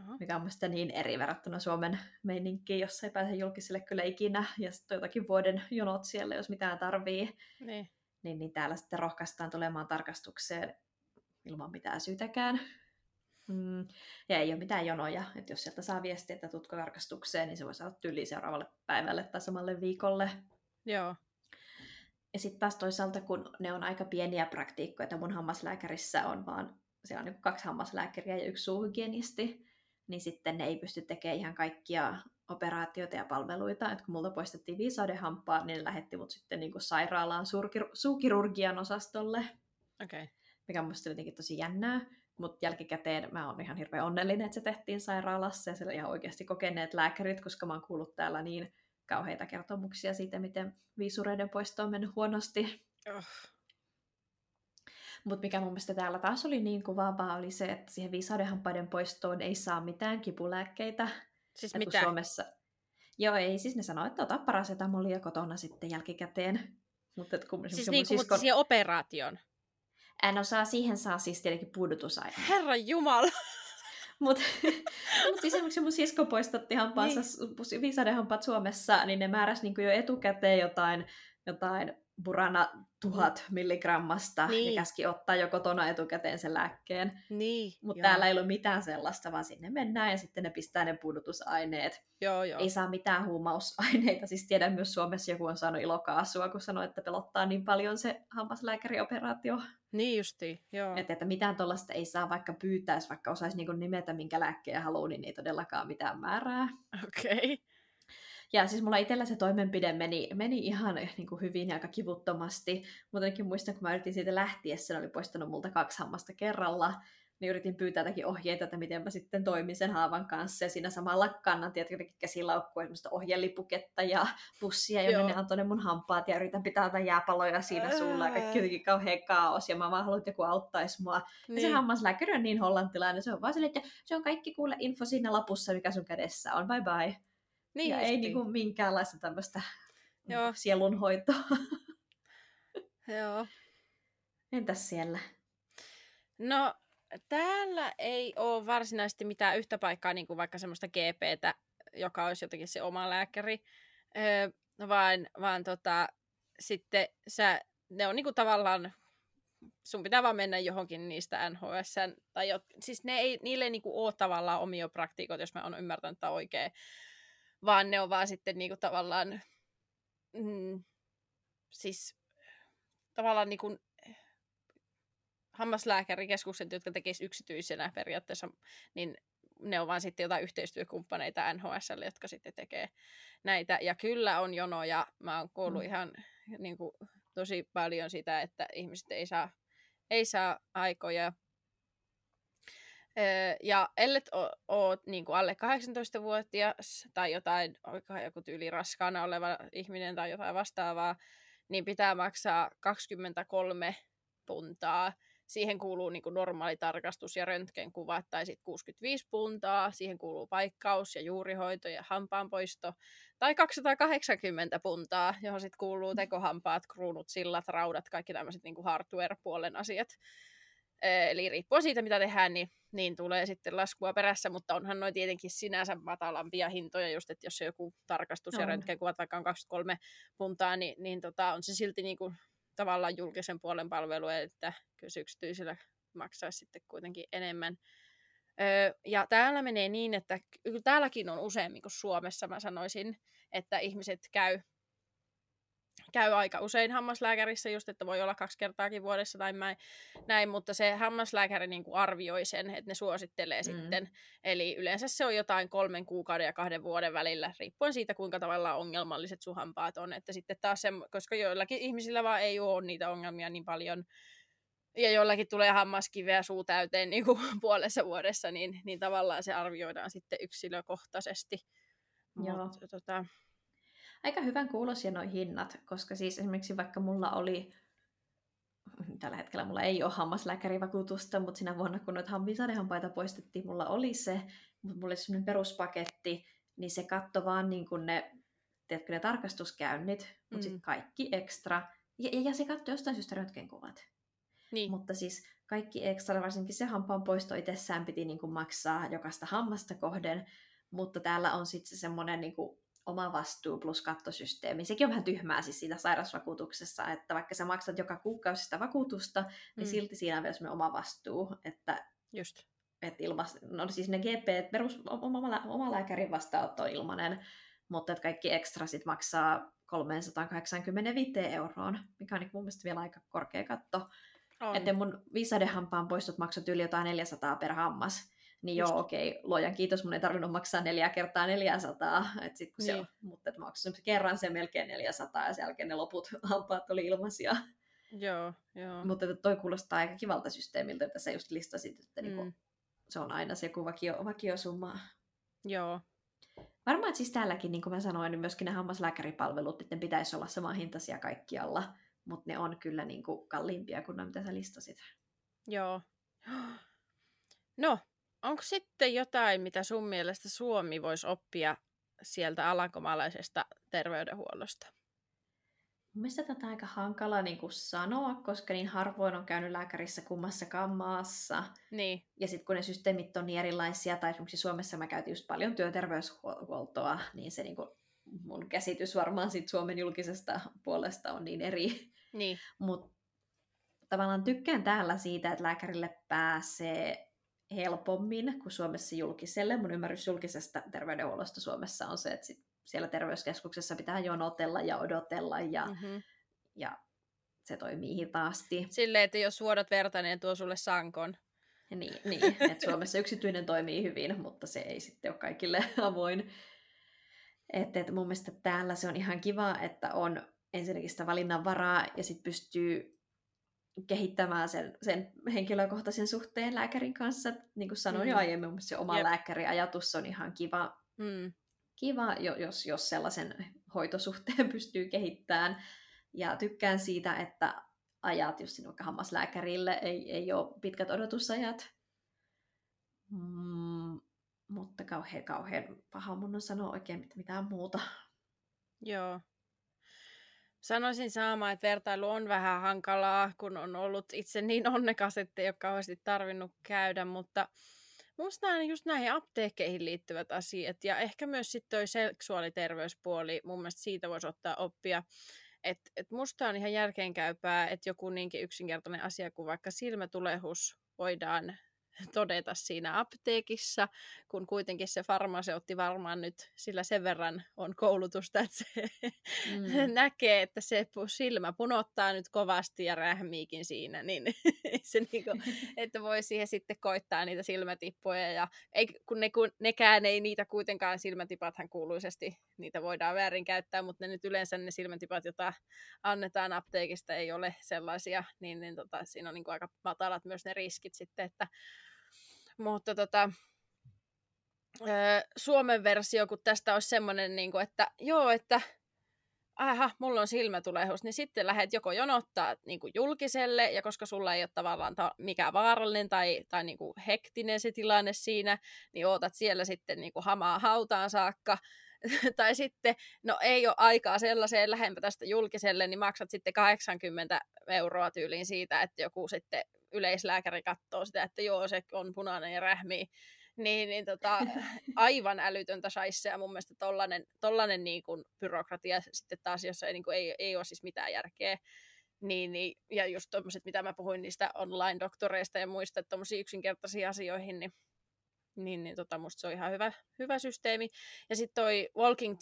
Aha. mikä on mielestäni niin eri verrattuna Suomen meininkiin, jossa ei pääse julkiselle kyllä ikinä, ja sitten jotakin vuoden jonot siellä, jos mitään tarvii niin. niin, niin täällä sitten rohkaistaan tulemaan tarkastukseen ilman mitään syytäkään. Mm. Ja ei ole mitään jonoja, että jos sieltä saa viestiä, että tutko tarkastukseen, niin se voi saada tyyliin seuraavalle päivälle tai samalle viikolle. Joo, Ja sitten taas toisaalta, kun ne on aika pieniä praktiikkoja, että mun hammaslääkärissä on vaan, siellä on niin kaksi hammaslääkäriä ja yksi suuhygienisti, niin sitten ne ei pysty tekemään ihan kaikkia operaatioita ja palveluita. Et kun multa poistettiin viisaudenhampaat, niin ne lähetti mut sitten niin kuin sairaalaan suukirurgian osastolle, okei. Okay. mikä on musta jotenkin tosi jännää. Mutta jälkikäteen mä oon ihan hirveän onnellinen, että se tehtiin sairaalassa ja siellä ihan oikeasti kokeneet lääkärit, koska mä oon kuullut täällä niin kauheita kertomuksia siitä, miten viisureiden poisto on mennyt huonosti. Oh. Mutta mikä mun mielestä täällä taas oli niin kuvaavaa, oli se, että siihen viisaudenhampaiden poistoon ei saa mitään kipulääkkeitä. Siis Et mitä? Suomessa... Joo, ei, siis ne sanoo, että ota parasetamolia kotona sitten jälkikäteen. Mutta kun Siis niin kuin, siskon... siihen operaation. En osaa, siihen saa siis tietenkin puudutusaine. Herran jumala. Mutta mut siis esimerkiksi mun sisko poistotti hampaansa, niin. viisaudenhampaat Suomessa, niin ne määräsi niin jo etukäteen jotain, jotain burana tuhat milligrammasta Niin. ja käski ottaa jo kotona etukäteen sen lääkkeen. Niin, Mutta täällä ei ole mitään sellaista, vaan sinne mennään ja sitten ne pistää ne puudutusaineet. Joo, joo. Ei saa mitään huumausaineita. Siis tiedän myös Suomessa joku on saanut ilokaasua, kun sanoi, että pelottaa niin paljon se hammaslääkärioperaatio. Niin justiin, joo. Että, että mitään tuollaista ei saa vaikka pyytäisi, vaikka osaisi niin nimetä minkä lääkkeen haluaa, niin ei todellakaan mitään määrää. Okei. Okay. Ja siis mulla itsellä se toimenpide meni, meni ihan niin kuin hyvin ja aika kivuttomasti. Mutta ainakin muistan, kun mä yritin siitä lähtiessä, oli poistanut multa kaksi hammasta kerralla, niin yritin pyytää jotakin ohjeita, että miten mä sitten toimin sen haavan kanssa. Ja siinä samalla kannan tietenkin käsilaukkua, semmoista ohjelipuketta ja pussia, jonne Joo. ne antoi ne mun hampaat. Ja yritän pitää jotain jääpaloja siinä suulla ja kaikki jotenkin kauhean kaos. Ja mä vaan haluan, että joku auttaisi mua. Ja se Niin. hammaslääkäri on niin hollantilainen, se on vaan silleen, että se on kaikki kuule info siinä lapussa, mikä sun kädessä on, bye bye. Niin ja ei niinku minkäänlaista tämmöistä Joo. sielunhoitoa. Joo. Entäs siellä? No, täällä ei ole varsinaisesti mitään yhtä paikkaa, niin kuin vaikka semmoista GPtä, joka olisi jotenkin se oma lääkäri, öö, vaan, vaan tota, sitten sä, ne on niin kuin tavallaan sun pitää vaan mennä johonkin niistä NHS, tai jo, siis ne ei, niille ei niinku ole tavallaan omia praktiikoita, jos mä oon ymmärtänyt tämä oikein, vaan ne on vaan sitten niinku tavallaan, mm, siis tavallaan niinku hammaslääkärikeskukset, jotka tekisivät yksityisenä periaatteessa, niin ne on vaan sitten jotain yhteistyökumppaneita NHSlle, jotka sitten tekee näitä. Ja kyllä on jonoja. Mä oon kuullut mm. ihan niin kuin, tosi paljon sitä, että ihmiset ei saa, ei saa aikoja. Ja ellet ole niin kuin alle 18-vuotias tai jotain, joku tyyli raskaana oleva ihminen tai jotain vastaavaa, niin pitää maksaa 23 puntaa Siihen kuuluu niin kuin normaali tarkastus ja röntgenkuvat tai sitten 65 puntaa. Siihen kuuluu paikkaus ja juurihoito ja hampaanpoisto. Tai 280 puntaa, johon sitten kuuluu tekohampaat, kruunut, sillat, raudat, kaikki tämmöiset niin hardware-puolen asiat. Eli riippuen siitä, mitä tehdään, niin, niin tulee sitten laskua perässä, mutta onhan noin tietenkin sinänsä matalampia hintoja, just että jos se joku tarkastus ja röntgenkuvat vaikka on 23 puntaa, niin, niin tota, on se silti niin kuin tavallaan julkisen puolen palvelu, että kyllä yksityisellä maksaisi sitten kuitenkin enemmän. Öö, ja täällä menee niin, että täälläkin on useammin kuin Suomessa, mä sanoisin, että ihmiset käy käy aika usein hammaslääkärissä, just että voi olla kaksi kertaakin vuodessa tai näin, näin mutta se hammaslääkäri niin kuin arvioi sen, että ne suosittelee mm. sitten. Eli yleensä se on jotain kolmen kuukauden ja kahden vuoden välillä, riippuen siitä, kuinka tavallaan ongelmalliset suhampaat on. Että sitten taas se, koska joillakin ihmisillä vaan ei ole niitä ongelmia niin paljon, ja jollakin tulee hammaskiveä suu täyteen niin kuin puolessa vuodessa, niin, niin tavallaan se arvioidaan sitten yksilökohtaisesti. Joo. Mut, tota, aika hyvän kuulosia nuo hinnat, koska siis esimerkiksi vaikka mulla oli, tällä hetkellä mulla ei ole hammaslääkärivakuutusta, mutta sinä vuonna kun noita hammisadehampaita poistettiin, mulla oli se, mutta mulla oli sellainen peruspaketti, niin se katto vaan niin kuin ne, tiedätkö, ne tarkastuskäynnit, mutta mm. sitten kaikki ekstra, ja, ja, ja se katto jostain syystä röntgenkuvat. Niin. Mutta siis kaikki ekstra, varsinkin se hampaan poisto itsessään piti niin kuin maksaa jokaista hammasta kohden, mutta täällä on sitten se semmoinen niin kuin oma vastuu plus kattosysteemi. Sekin on vähän tyhmää siis siitä sairausvakuutuksessa, että vaikka sä maksat joka kuukausi sitä vakuutusta, niin mm. silti siinä on vielä oma vastuu, että Just. Et ilmas, no siis ne GP, perus, oma, oma lääkärin vastaanotto on ilmainen, mutta että kaikki ekstrasit maksaa 385 euroon, mikä on niin mun mielestä vielä aika korkea katto. On. Että mun viisadehampaan poistot maksat yli jotain 400 per hammas. Niin Just. joo, okei, okay, luojan kiitos, mun ei tarvinnut maksaa neljä kertaa 400, et sit kun niin. se mutta et maksoin kerran sen melkein 400 ja sen jälkeen ne loput hampaat oli ilmaisia. Joo, joo. Mutta toi kuulostaa aika kivalta systeemiltä, että sä just listasit, että niinku mm. niinku, se on aina se joku vakio, vakiosumma. Joo. Varmaan, että siis täälläkin, niin kuin mä sanoin, niin myöskin ne hammaslääkäripalvelut, että ne pitäisi olla saman hintaisia kaikkialla, mutta ne on kyllä niin kuin kalliimpia kuin ne, mitä sä listasit. Joo. No, onko sitten jotain, mitä sun mielestä Suomi voisi oppia sieltä alankomaalaisesta terveydenhuollosta? Mielestäni tätä on aika hankala niin kuin sanoa, koska niin harvoin on käynyt lääkärissä kummassakaan maassa. Niin. Ja sitten kun ne systeemit on niin erilaisia, tai esimerkiksi Suomessa mä käytin just paljon työterveyshuoltoa, niin se niin kuin, mun käsitys varmaan sit Suomen julkisesta puolesta on niin eri. Niin. Mutta tavallaan tykkään täällä siitä, että lääkärille pääsee helpommin kuin Suomessa julkiselle. Mun ymmärrys julkisesta terveydenhuollosta Suomessa on se, että sit siellä terveyskeskuksessa pitää jonotella ja odotella ja, mm-hmm. ja se toimii hitaasti. Silleen, että jos vuodot verta, niin tuo sulle sankon. Niin, niin että Suomessa yksityinen toimii hyvin, mutta se ei sitten ole kaikille avoin. Että, että mun mielestä täällä se on ihan kiva, että on ensinnäkin sitä valinnanvaraa ja sitten pystyy kehittämään sen, sen henkilökohtaisen suhteen lääkärin kanssa. Niin kuin sanoin mm. jo aiemmin, se oma yep. lääkäriajatus on ihan kiva, mm. kiva jos, jos sellaisen hoitosuhteen pystyy kehittämään. Ja tykkään siitä, että ajat just vaikka hammaslääkärille ei, ei ole pitkät odotusajat. Mm, mutta kauhean, kauhean paha mun on sanoa oikein mitään muuta. Joo. Sanoisin sama, että vertailu on vähän hankalaa, kun on ollut itse niin onnekas, että ei ole kauheasti tarvinnut käydä, mutta musta nämä just näihin apteekkeihin liittyvät asiat ja ehkä myös sitten toi seksuaaliterveyspuoli, mun mielestä siitä voisi ottaa oppia. että et musta on ihan järkeenkäypää, että joku niinkin yksinkertainen asia kuin vaikka silmätulehus voidaan todeta siinä apteekissa, kun kuitenkin se farmaseutti varmaan nyt sillä sen verran on koulutusta, että se mm. näkee, että se silmä punottaa nyt kovasti ja rähmiikin siinä, niin se niinku, että voi siihen sitten koittaa niitä silmätippuja ja ei, kun, ne, kun nekään ei niitä kuitenkaan silmätipathan kuuluisesti, niitä voidaan väärin käyttää, mutta ne nyt yleensä ne silmätipat, joita annetaan apteekista, ei ole sellaisia, niin, niin tota, siinä on niin aika matalat myös ne riskit sitten, että mutta tota, Suomen versio, kun tästä olisi semmoinen, niin kuin, että joo, että aha, mulla on silmätulehus, niin sitten lähdet joko jonottaa niin kuin julkiselle, ja koska sulla ei ole tavallaan ta- mikään vaarallinen tai, tai niin kuin hektinen se tilanne siinä, niin ootat siellä sitten niin kuin hamaa hautaan saakka, tai sitten, no ei ole aikaa sellaiseen lähempä tästä julkiselle, niin maksat sitten 80 euroa tyyliin siitä, että joku sitten yleislääkäri katsoo sitä, että joo, se on punainen ja rähmii, niin, niin tota, aivan älytöntä ja mun mielestä tollanen, tollanen niin kuin byrokratia sitten taas, jossa ei, niin kuin, ei, ei ole siis mitään järkeä. Niin, niin, ja just tuommoiset, mitä mä puhuin niistä online-doktoreista ja muista, tuommoisiin yksinkertaisiin asioihin, niin, niin, niin tota, musta se on ihan hyvä, hyvä systeemi. Ja sitten toi walking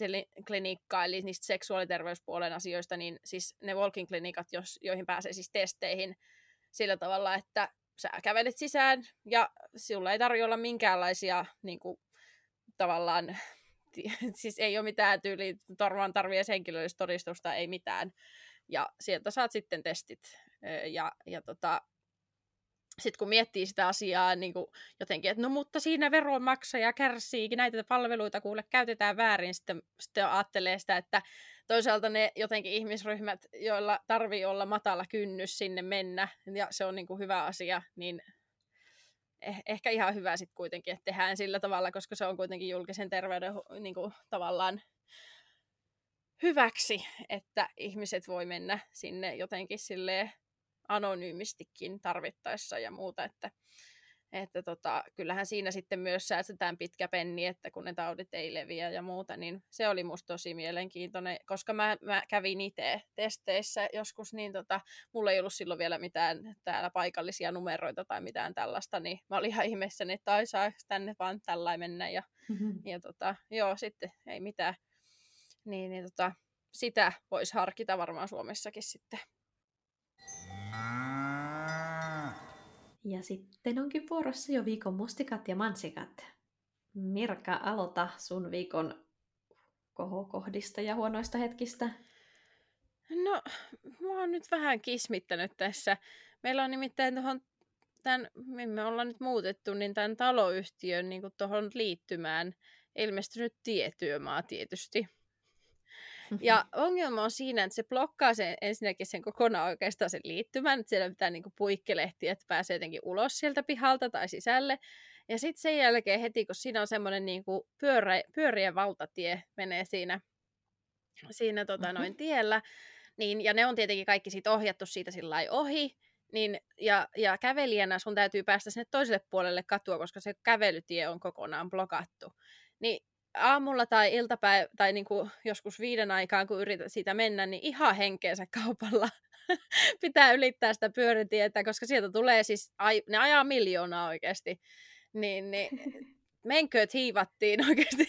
klinikka, eli niistä seksuaaliterveyspuolen asioista, niin siis ne walking klinikat, jos, joihin pääsee siis testeihin, sillä tavalla, että sä kävelet sisään ja sulla ei tarvitse olla minkäänlaisia niin kuin, tavallaan, siis ei ole mitään tyyli, varmaan tarvii edes henkilöllistä todistusta, ei mitään. Ja sieltä saat sitten testit. Ja, ja tota, sitten kun miettii sitä asiaa niin kuin jotenkin, että no mutta siinä veronmaksaja kärsii, näitä palveluita kuule käytetään väärin, sitten, sitten ajattelee sitä, että toisaalta ne jotenkin ihmisryhmät, joilla tarvii olla matala kynnys sinne mennä, ja se on niin kuin hyvä asia, niin eh- ehkä ihan hyvä sitten kuitenkin, että tehdään sillä tavalla, koska se on kuitenkin julkisen terveyden niin kuin, tavallaan hyväksi, että ihmiset voi mennä sinne jotenkin silleen anonyymistikin tarvittaessa ja muuta, että että tota, kyllähän siinä sitten myös säästetään pitkä penni, että kun ne taudit ei leviä ja muuta, niin se oli musta tosi mielenkiintoinen, koska mä, mä kävin itse testeissä joskus, niin tota, mulla ei ollut silloin vielä mitään täällä paikallisia numeroita tai mitään tällaista, niin mä olin ihan ihmeessäni, että ai saa tänne vaan tällainen mennä ja, mm-hmm. ja tota, joo, sitten ei mitään. Niin, niin tota, sitä voisi harkita varmaan Suomessakin sitten. Ja sitten onkin vuorossa jo viikon mustikat ja mansikat. Mirka, aloita sun viikon kohokohdista ja huonoista hetkistä. No, mä oon nyt vähän kismittänyt tässä. Meillä on nimittäin tuohon, tämän, me ollaan nyt muutettu, niin tämän taloyhtiön niin tuohon liittymään ilmestynyt tietyömaa tietysti. Ja ongelma on siinä, että se blokkaa sen, ensinnäkin sen kokonaan oikeastaan sen liittymän, että siellä pitää niinku puikkelehti, että pääsee jotenkin ulos sieltä pihalta tai sisälle. Ja sitten sen jälkeen heti, kun siinä on semmoinen niinku pyörä, pyörien valtatie menee siinä, siinä tota, mm-hmm. noin tiellä, niin, ja ne on tietenkin kaikki siitä ohjattu siitä sillä ohi, niin, ja, ja kävelijänä sun täytyy päästä sinne toiselle puolelle katua, koska se kävelytie on kokonaan blokattu. Niin aamulla tai iltapäivä tai niin kuin joskus viiden aikaan, kun yrität siitä mennä, niin ihan henkeensä kaupalla pitää ylittää sitä pyörätietä, koska sieltä tulee siis, ai, ne ajaa miljoonaa oikeasti. Niin, niin menkööt hiivattiin oikeasti.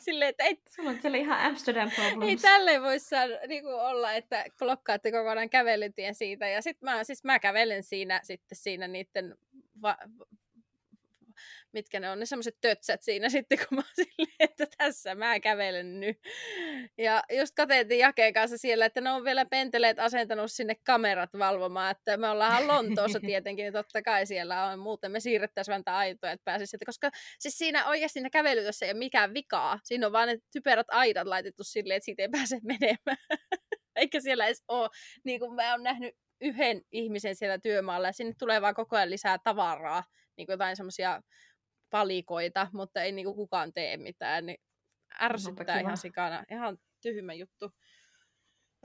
silleen, että ei... Sulla on siellä ihan Amsterdam problems. Ei tälleen voi saada, niin kuin olla, että blokkaatte kokonaan kävelytien siitä. Ja sitten mä, siis mä kävelen siinä, sitten siinä niiden va- mitkä ne on, ne semmoiset tötsät siinä sitten, kun mä silleen, että tässä mä kävelen nyt. Ja just kateetin Jakeen kanssa siellä, että ne on vielä penteleet asentanut sinne kamerat valvomaan, että me ollaan Lontoossa tietenkin, niin totta kai siellä on, muuten me siirrettäisiin vähän aitoja, että pääsisi sieltä, koska siis siinä oikeasti siinä kävelytössä ei ole mikään vikaa, siinä on vaan ne typerät aidat laitettu silleen, että siitä ei pääse menemään. Eikä siellä edes ole, niin kuin mä oon nähnyt yhden ihmisen siellä työmaalla ja sinne tulee vaan koko ajan lisää tavaraa, niin kuin jotain semmoisia palikoita, mutta ei niinku kukaan tee mitään, niin ärsyttää ihan sikana. Ihan tyhmä juttu.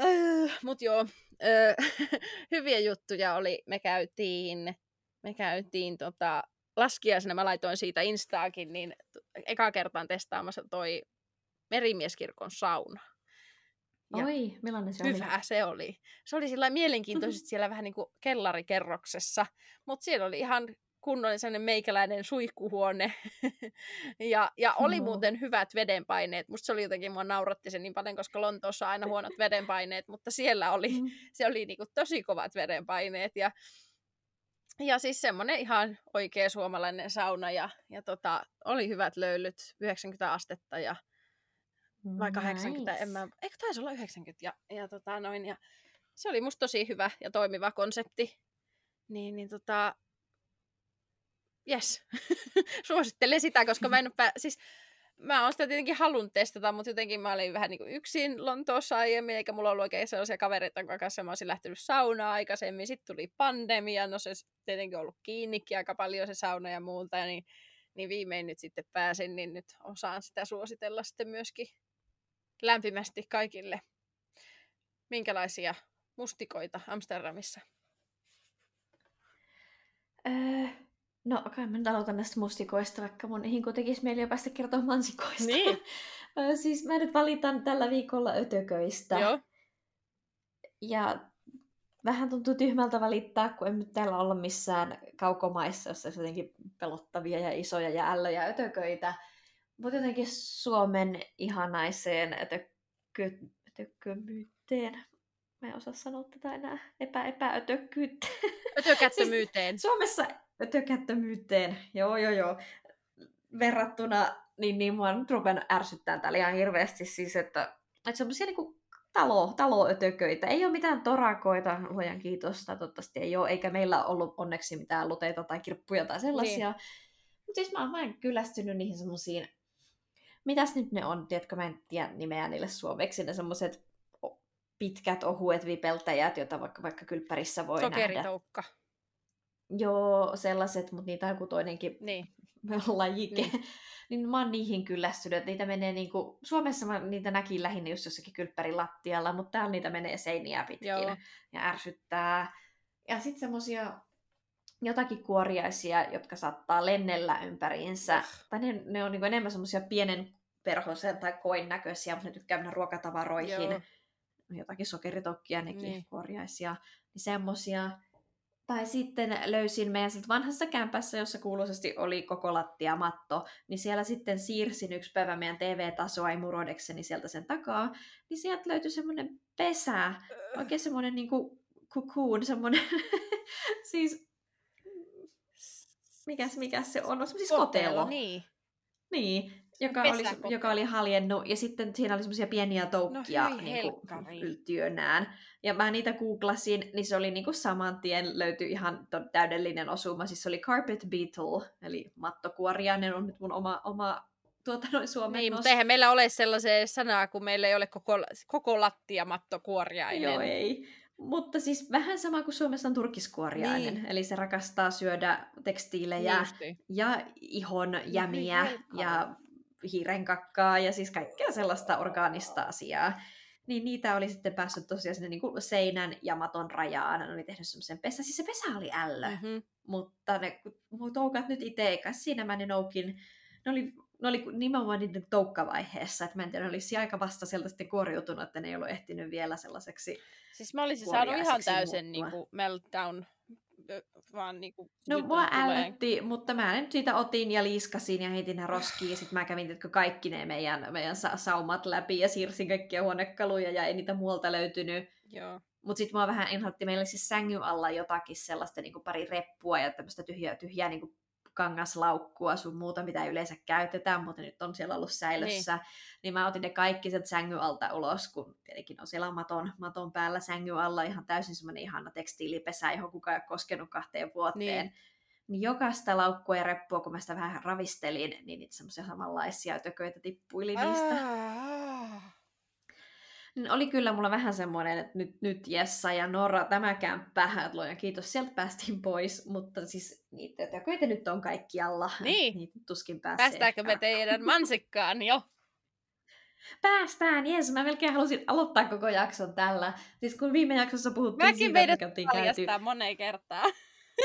Äh, mut joo, äh, hyviä juttuja oli. Me käytiin, me käytiin tota, laskiaisena, mä laitoin siitä Instaakin, niin eka kertaan testaamassa toi merimieskirkon sauna. Ja Oi, millainen se hyvä oli? Hyvä se oli. Se oli sillä mielenkiintoisesti siellä vähän niin kuin kellarikerroksessa, mutta siellä oli ihan kunnollinen meikäläinen suihkuhuone. ja, ja oli no. muuten hyvät vedenpaineet. Musta se oli jotenkin, mua nauratti se niin paljon, koska Lontoossa on aina huonot vedenpaineet, mutta siellä oli, mm. se oli niinku tosi kovat vedenpaineet. Ja, ja siis semmoinen ihan oikea suomalainen sauna ja, ja tota, oli hyvät löylyt, 90 astetta ja vai 80, nice. en mä, eikö taisi olla 90 ja, ja, tota noin, ja se oli musta tosi hyvä ja toimiva konsepti. Niin, niin tota, yes, suosittelen sitä, koska mä en ole, siis mä oon sitä tietenkin halunnut testata, mutta jotenkin mä olin vähän niin kuin yksin Lontoossa aiemmin, eikä mulla ollut oikein sellaisia kavereita, jonka kanssa mä olisin lähtenyt saunaan aikaisemmin. Sitten tuli pandemia, no se tietenkin ollut kiinnikin aika paljon se sauna ja muuta, niin, niin viimein nyt sitten pääsin, niin nyt osaan sitä suositella sitten myöskin lämpimästi kaikille. Minkälaisia mustikoita Amsterdamissa? Öö, no kai mä nyt aloitan näistä mustikoista, vaikka mun niihin kuitenkin mieli jo päästä kertoa mansikoista. Niin. siis mä nyt valitan tällä viikolla ötököistä. Joo. Ja vähän tuntuu tyhmältä valittaa, kun en nyt täällä olla missään kaukomaissa, jossa olisi jotenkin pelottavia ja isoja ja ällöjä ötököitä. Mutta jotenkin Suomen ihanaiseen ötökö, ötökömyyteen. Mä en osaa sanoa tätä enää. Epä, epäötökkyyteen. Ötökättömyyteen. siis Suomessa ötökättömyyteen. Joo, joo, joo. Verrattuna, niin, niin mua nyt rupean ärsyttää täällä ihan hirveästi siis, että, että semmoisia niinku talo, taloötököitä. Ei ole mitään torakoita, luojan kiitosta, toivottavasti ei ole, eikä meillä ollut onneksi mitään luteita tai kirppuja tai sellaisia. Niin. Mutta siis mä oon kyllästynyt niihin semmoisiin mitäs nyt ne on, tiedätkö, mä en tiedä nimeä niille suomeksi, ne semmoiset pitkät, ohuet vipeltäjät, joita vaikka, vaikka kylppärissä voi Sokeritoukka. nähdä. Joo, sellaiset, mutta niitä on joku toinenkin niin. lajike. Niin. niin mä oon niihin kyllästynyt, että niitä menee niinku, Suomessa mä niitä näkin lähinnä just jossakin kylppärin lattialla, mutta täällä niitä menee seiniä pitkin Joo. ja ärsyttää. Ja sitten semmosia jotakin kuoriaisia, jotka saattaa lennellä ympäriinsä. Uh. Tai ne, ne on niin enemmän semmoisia pienen perhosen tai koin näköisiä, mutta ne tykkää mennä ruokatavaroihin. Joo. Jotakin sokeritokkia, nekin niin. kuoriaisia. Niin semmosia. Tai sitten löysin meidän sit vanhassa kämpässä, jossa kuuluisesti oli koko lattiamatto, niin siellä sitten siirsin yksi päivä meidän TV-tasoa imuroidekseni sieltä sen takaa, niin sieltä löytyi semmoinen pesä, oikein semmoinen niinku cocoon, semmoinen, siis mikäs, mikäs se on? Siis kotelo. Niin. Niin, joka oli, joka oli haljennut, ja sitten siinä oli semmoisia pieniä toukkia no, niin yltyönään. Ja mä niitä googlasin, niin se oli niin kuin saman tien löytyi ihan täydellinen osuma. Siis se oli Carpet Beetle, eli mattokuoriainen on nyt mun oma, oma tuota noin suomennos. Niin, mutta eihän meillä ole sellaisia sanaa, kun meillä ei ole koko, koko lattia mattokuoriainen. Joo, ei. Mutta siis vähän sama kuin Suomessa on turkiskuoriainen, niin. eli se rakastaa syödä tekstiilejä niin ja ihon jämiä niin, ja hiirenkakkaa ja siis kaikkea sellaista orgaanista asiaa. Niin niitä oli sitten päässyt tosiaan sinne niin kuin seinän ja maton rajaan. Ne oli tehnyt semmoisen pesä. Siis se pesä oli ällö. Mm-hmm. Mutta ne toukat nyt itse, eikä siinä mä ne noukin. Ne oli ne oli nimenomaan niiden toukkavaiheessa, että mä en tiedä, ne olisi aika vasta sieltä sitten kuoriutunut, että ne ei ollut ehtinyt vielä sellaiseksi Siis mä olisin saanut ihan täysin niin kuin meltdown vaan niin kuin, No mua ällötti, mutta mä nyt siitä otin ja liiskasin ja heitin ne roskiin. Sitten mä kävin että kaikki ne meidän, meidän saumat läpi ja siirsin kaikkia huonekaluja ja ei niitä muualta löytynyt. Joo. Mutta sitten mua vähän inhotti, meillä siis sängyn alla jotakin sellaista niin kuin pari reppua ja tämmöistä tyhjää, tyhjää niin kuin kangaslaukkua sun muuta, mitä yleensä käytetään, mutta nyt on siellä ollut säilössä. Niin, niin mä otin ne kaikki sieltä sängyn alta ulos, kun tietenkin on siellä maton, maton päällä sängyn alla ihan täysin semmoinen ihana tekstiilipesä, johon kukaan ei ole koskenut kahteen vuoteen. Niin. niin jokaista laukkua ja reppua, kun mä sitä vähän ravistelin, niin niitä semmoisia samanlaisia tököitä tippuili niistä. Niin oli kyllä mulla vähän semmoinen, että nyt, nyt Jessa ja Nora, tämä kämppä, että luojan kiitos, sieltä päästiin pois, mutta siis niitä tököitä nyt on kaikkialla. Niin. Niitä tuskin pääsee. Päästäänkö me teidän mansikkaan jo? Päästään, jes, mä melkein halusin aloittaa koko jakson tällä. Siis kun viime jaksossa puhuttiin Mäkin siitä, meidät käyty... moneen kertaa.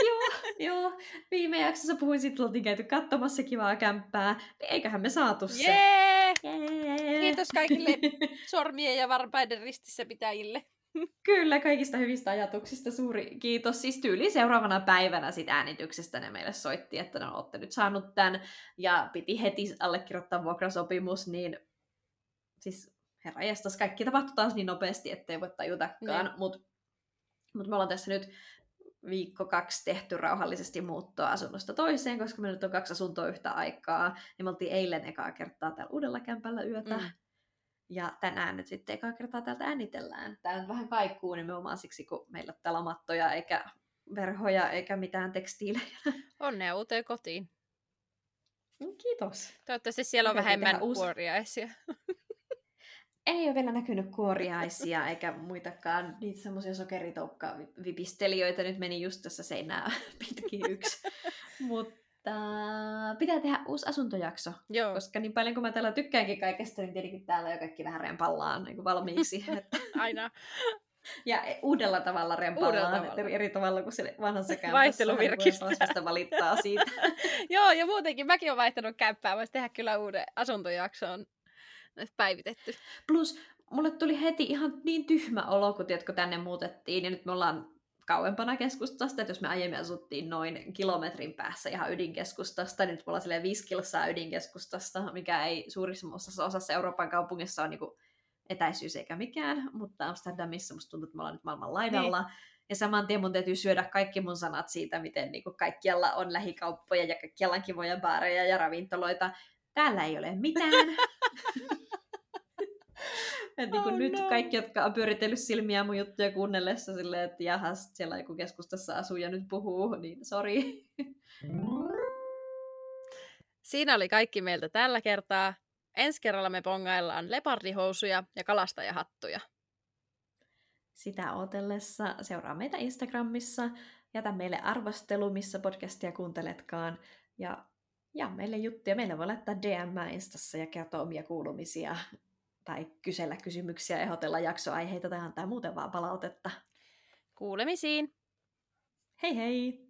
joo, joo. Viime jaksossa puhuin siitä, että oltiin käyty katsomassa kivaa kämppää. Niin eiköhän me saatu se. Jee! Yeah! Kiitos kaikille sormien ja varpaiden ristissä pitäjille. Kyllä, kaikista hyvistä ajatuksista suuri kiitos. Siis tyyli seuraavana päivänä sit äänityksestä ne meille soitti, että no olette nyt saanut tämän ja piti heti allekirjoittaa vuokrasopimus, niin siis herra jästäs, kaikki tapahtui taas niin nopeasti, ettei voi tajutakaan, niin. mutta mut me ollaan tässä nyt viikko kaksi tehty rauhallisesti muuttoa asunnosta toiseen, koska me nyt on kaksi asuntoa yhtä aikaa, niin me oltiin eilen ekaa kertaa täällä uudella kämpällä yötä, mm. ja tänään nyt sitten ekaa kertaa täältä äänitellään. Tää on vähän kaikkuu nimenomaan siksi, kun meillä on täällä mattoja eikä verhoja eikä mitään tekstiilejä. Onnea uuteen kotiin. Kiitos. Toivottavasti siellä on vähemmän uusi... kuoriaisia. ei ole vielä näkynyt kuoriaisia eikä muitakaan niitä semmoisia sokeritoukka-vipistelijöitä. Nyt meni just tässä seinää pitkin yksi. Mutta pitää tehdä uusi asuntojakso. Joo. Koska niin paljon kuin mä täällä tykkäänkin kaikesta, niin tietenkin täällä jo kaikki vähän rempallaan niin kuin valmiiksi. Että... Aina. Ja uudella tavalla rempallaan, uudella tavalla. Eri, tavalla kuin se vanhassa kämpässä. Vaihteluvirkistä. Valittaa siitä. Joo, ja muutenkin mäkin olen vaihtanut kämppää. Voisi tehdä kyllä uuden asuntojakson päivitetty. Plus mulle tuli heti ihan niin tyhmä olo, kun tiedätkö, tänne muutettiin, ja nyt me ollaan kauempana keskustasta, että jos me aiemmin asuttiin noin kilometrin päässä ihan ydinkeskustasta, niin nyt me ollaan silleen viisi kilsaa ydinkeskustasta, mikä ei suurissa osassa, osassa Euroopan kaupungissa ole niin etäisyys eikä mikään, mutta Amsterdamissa musta tuntuu, että me ollaan nyt maailman laidalla. Niin. Ja saman tien mun täytyy syödä kaikki mun sanat siitä, miten niin kuin kaikkialla on lähikauppoja ja kaikkialla on kivoja baareja ja ravintoloita. Täällä ei ole mitään. Et niin oh, nyt no. kaikki, jotka on pyöritellyt silmiä mun juttuja kuunnellessa silleen, että jahas, siellä joku keskustassa asuu ja nyt puhuu, niin sori. Siinä oli kaikki meiltä tällä kertaa. Ensi kerralla me pongaillaan lepardihousuja ja kalastajahattuja. Sitä otellessa seuraa meitä Instagramissa, jätä meille arvostelu, missä podcastia kuunteletkaan, ja ja meille juttuja. Meille voi laittaa DM Instassa ja kertoa omia kuulumisia tai kysellä kysymyksiä, ehdotella jaksoaiheita tai antaa muuten vaan palautetta. Kuulemisiin! Hei hei!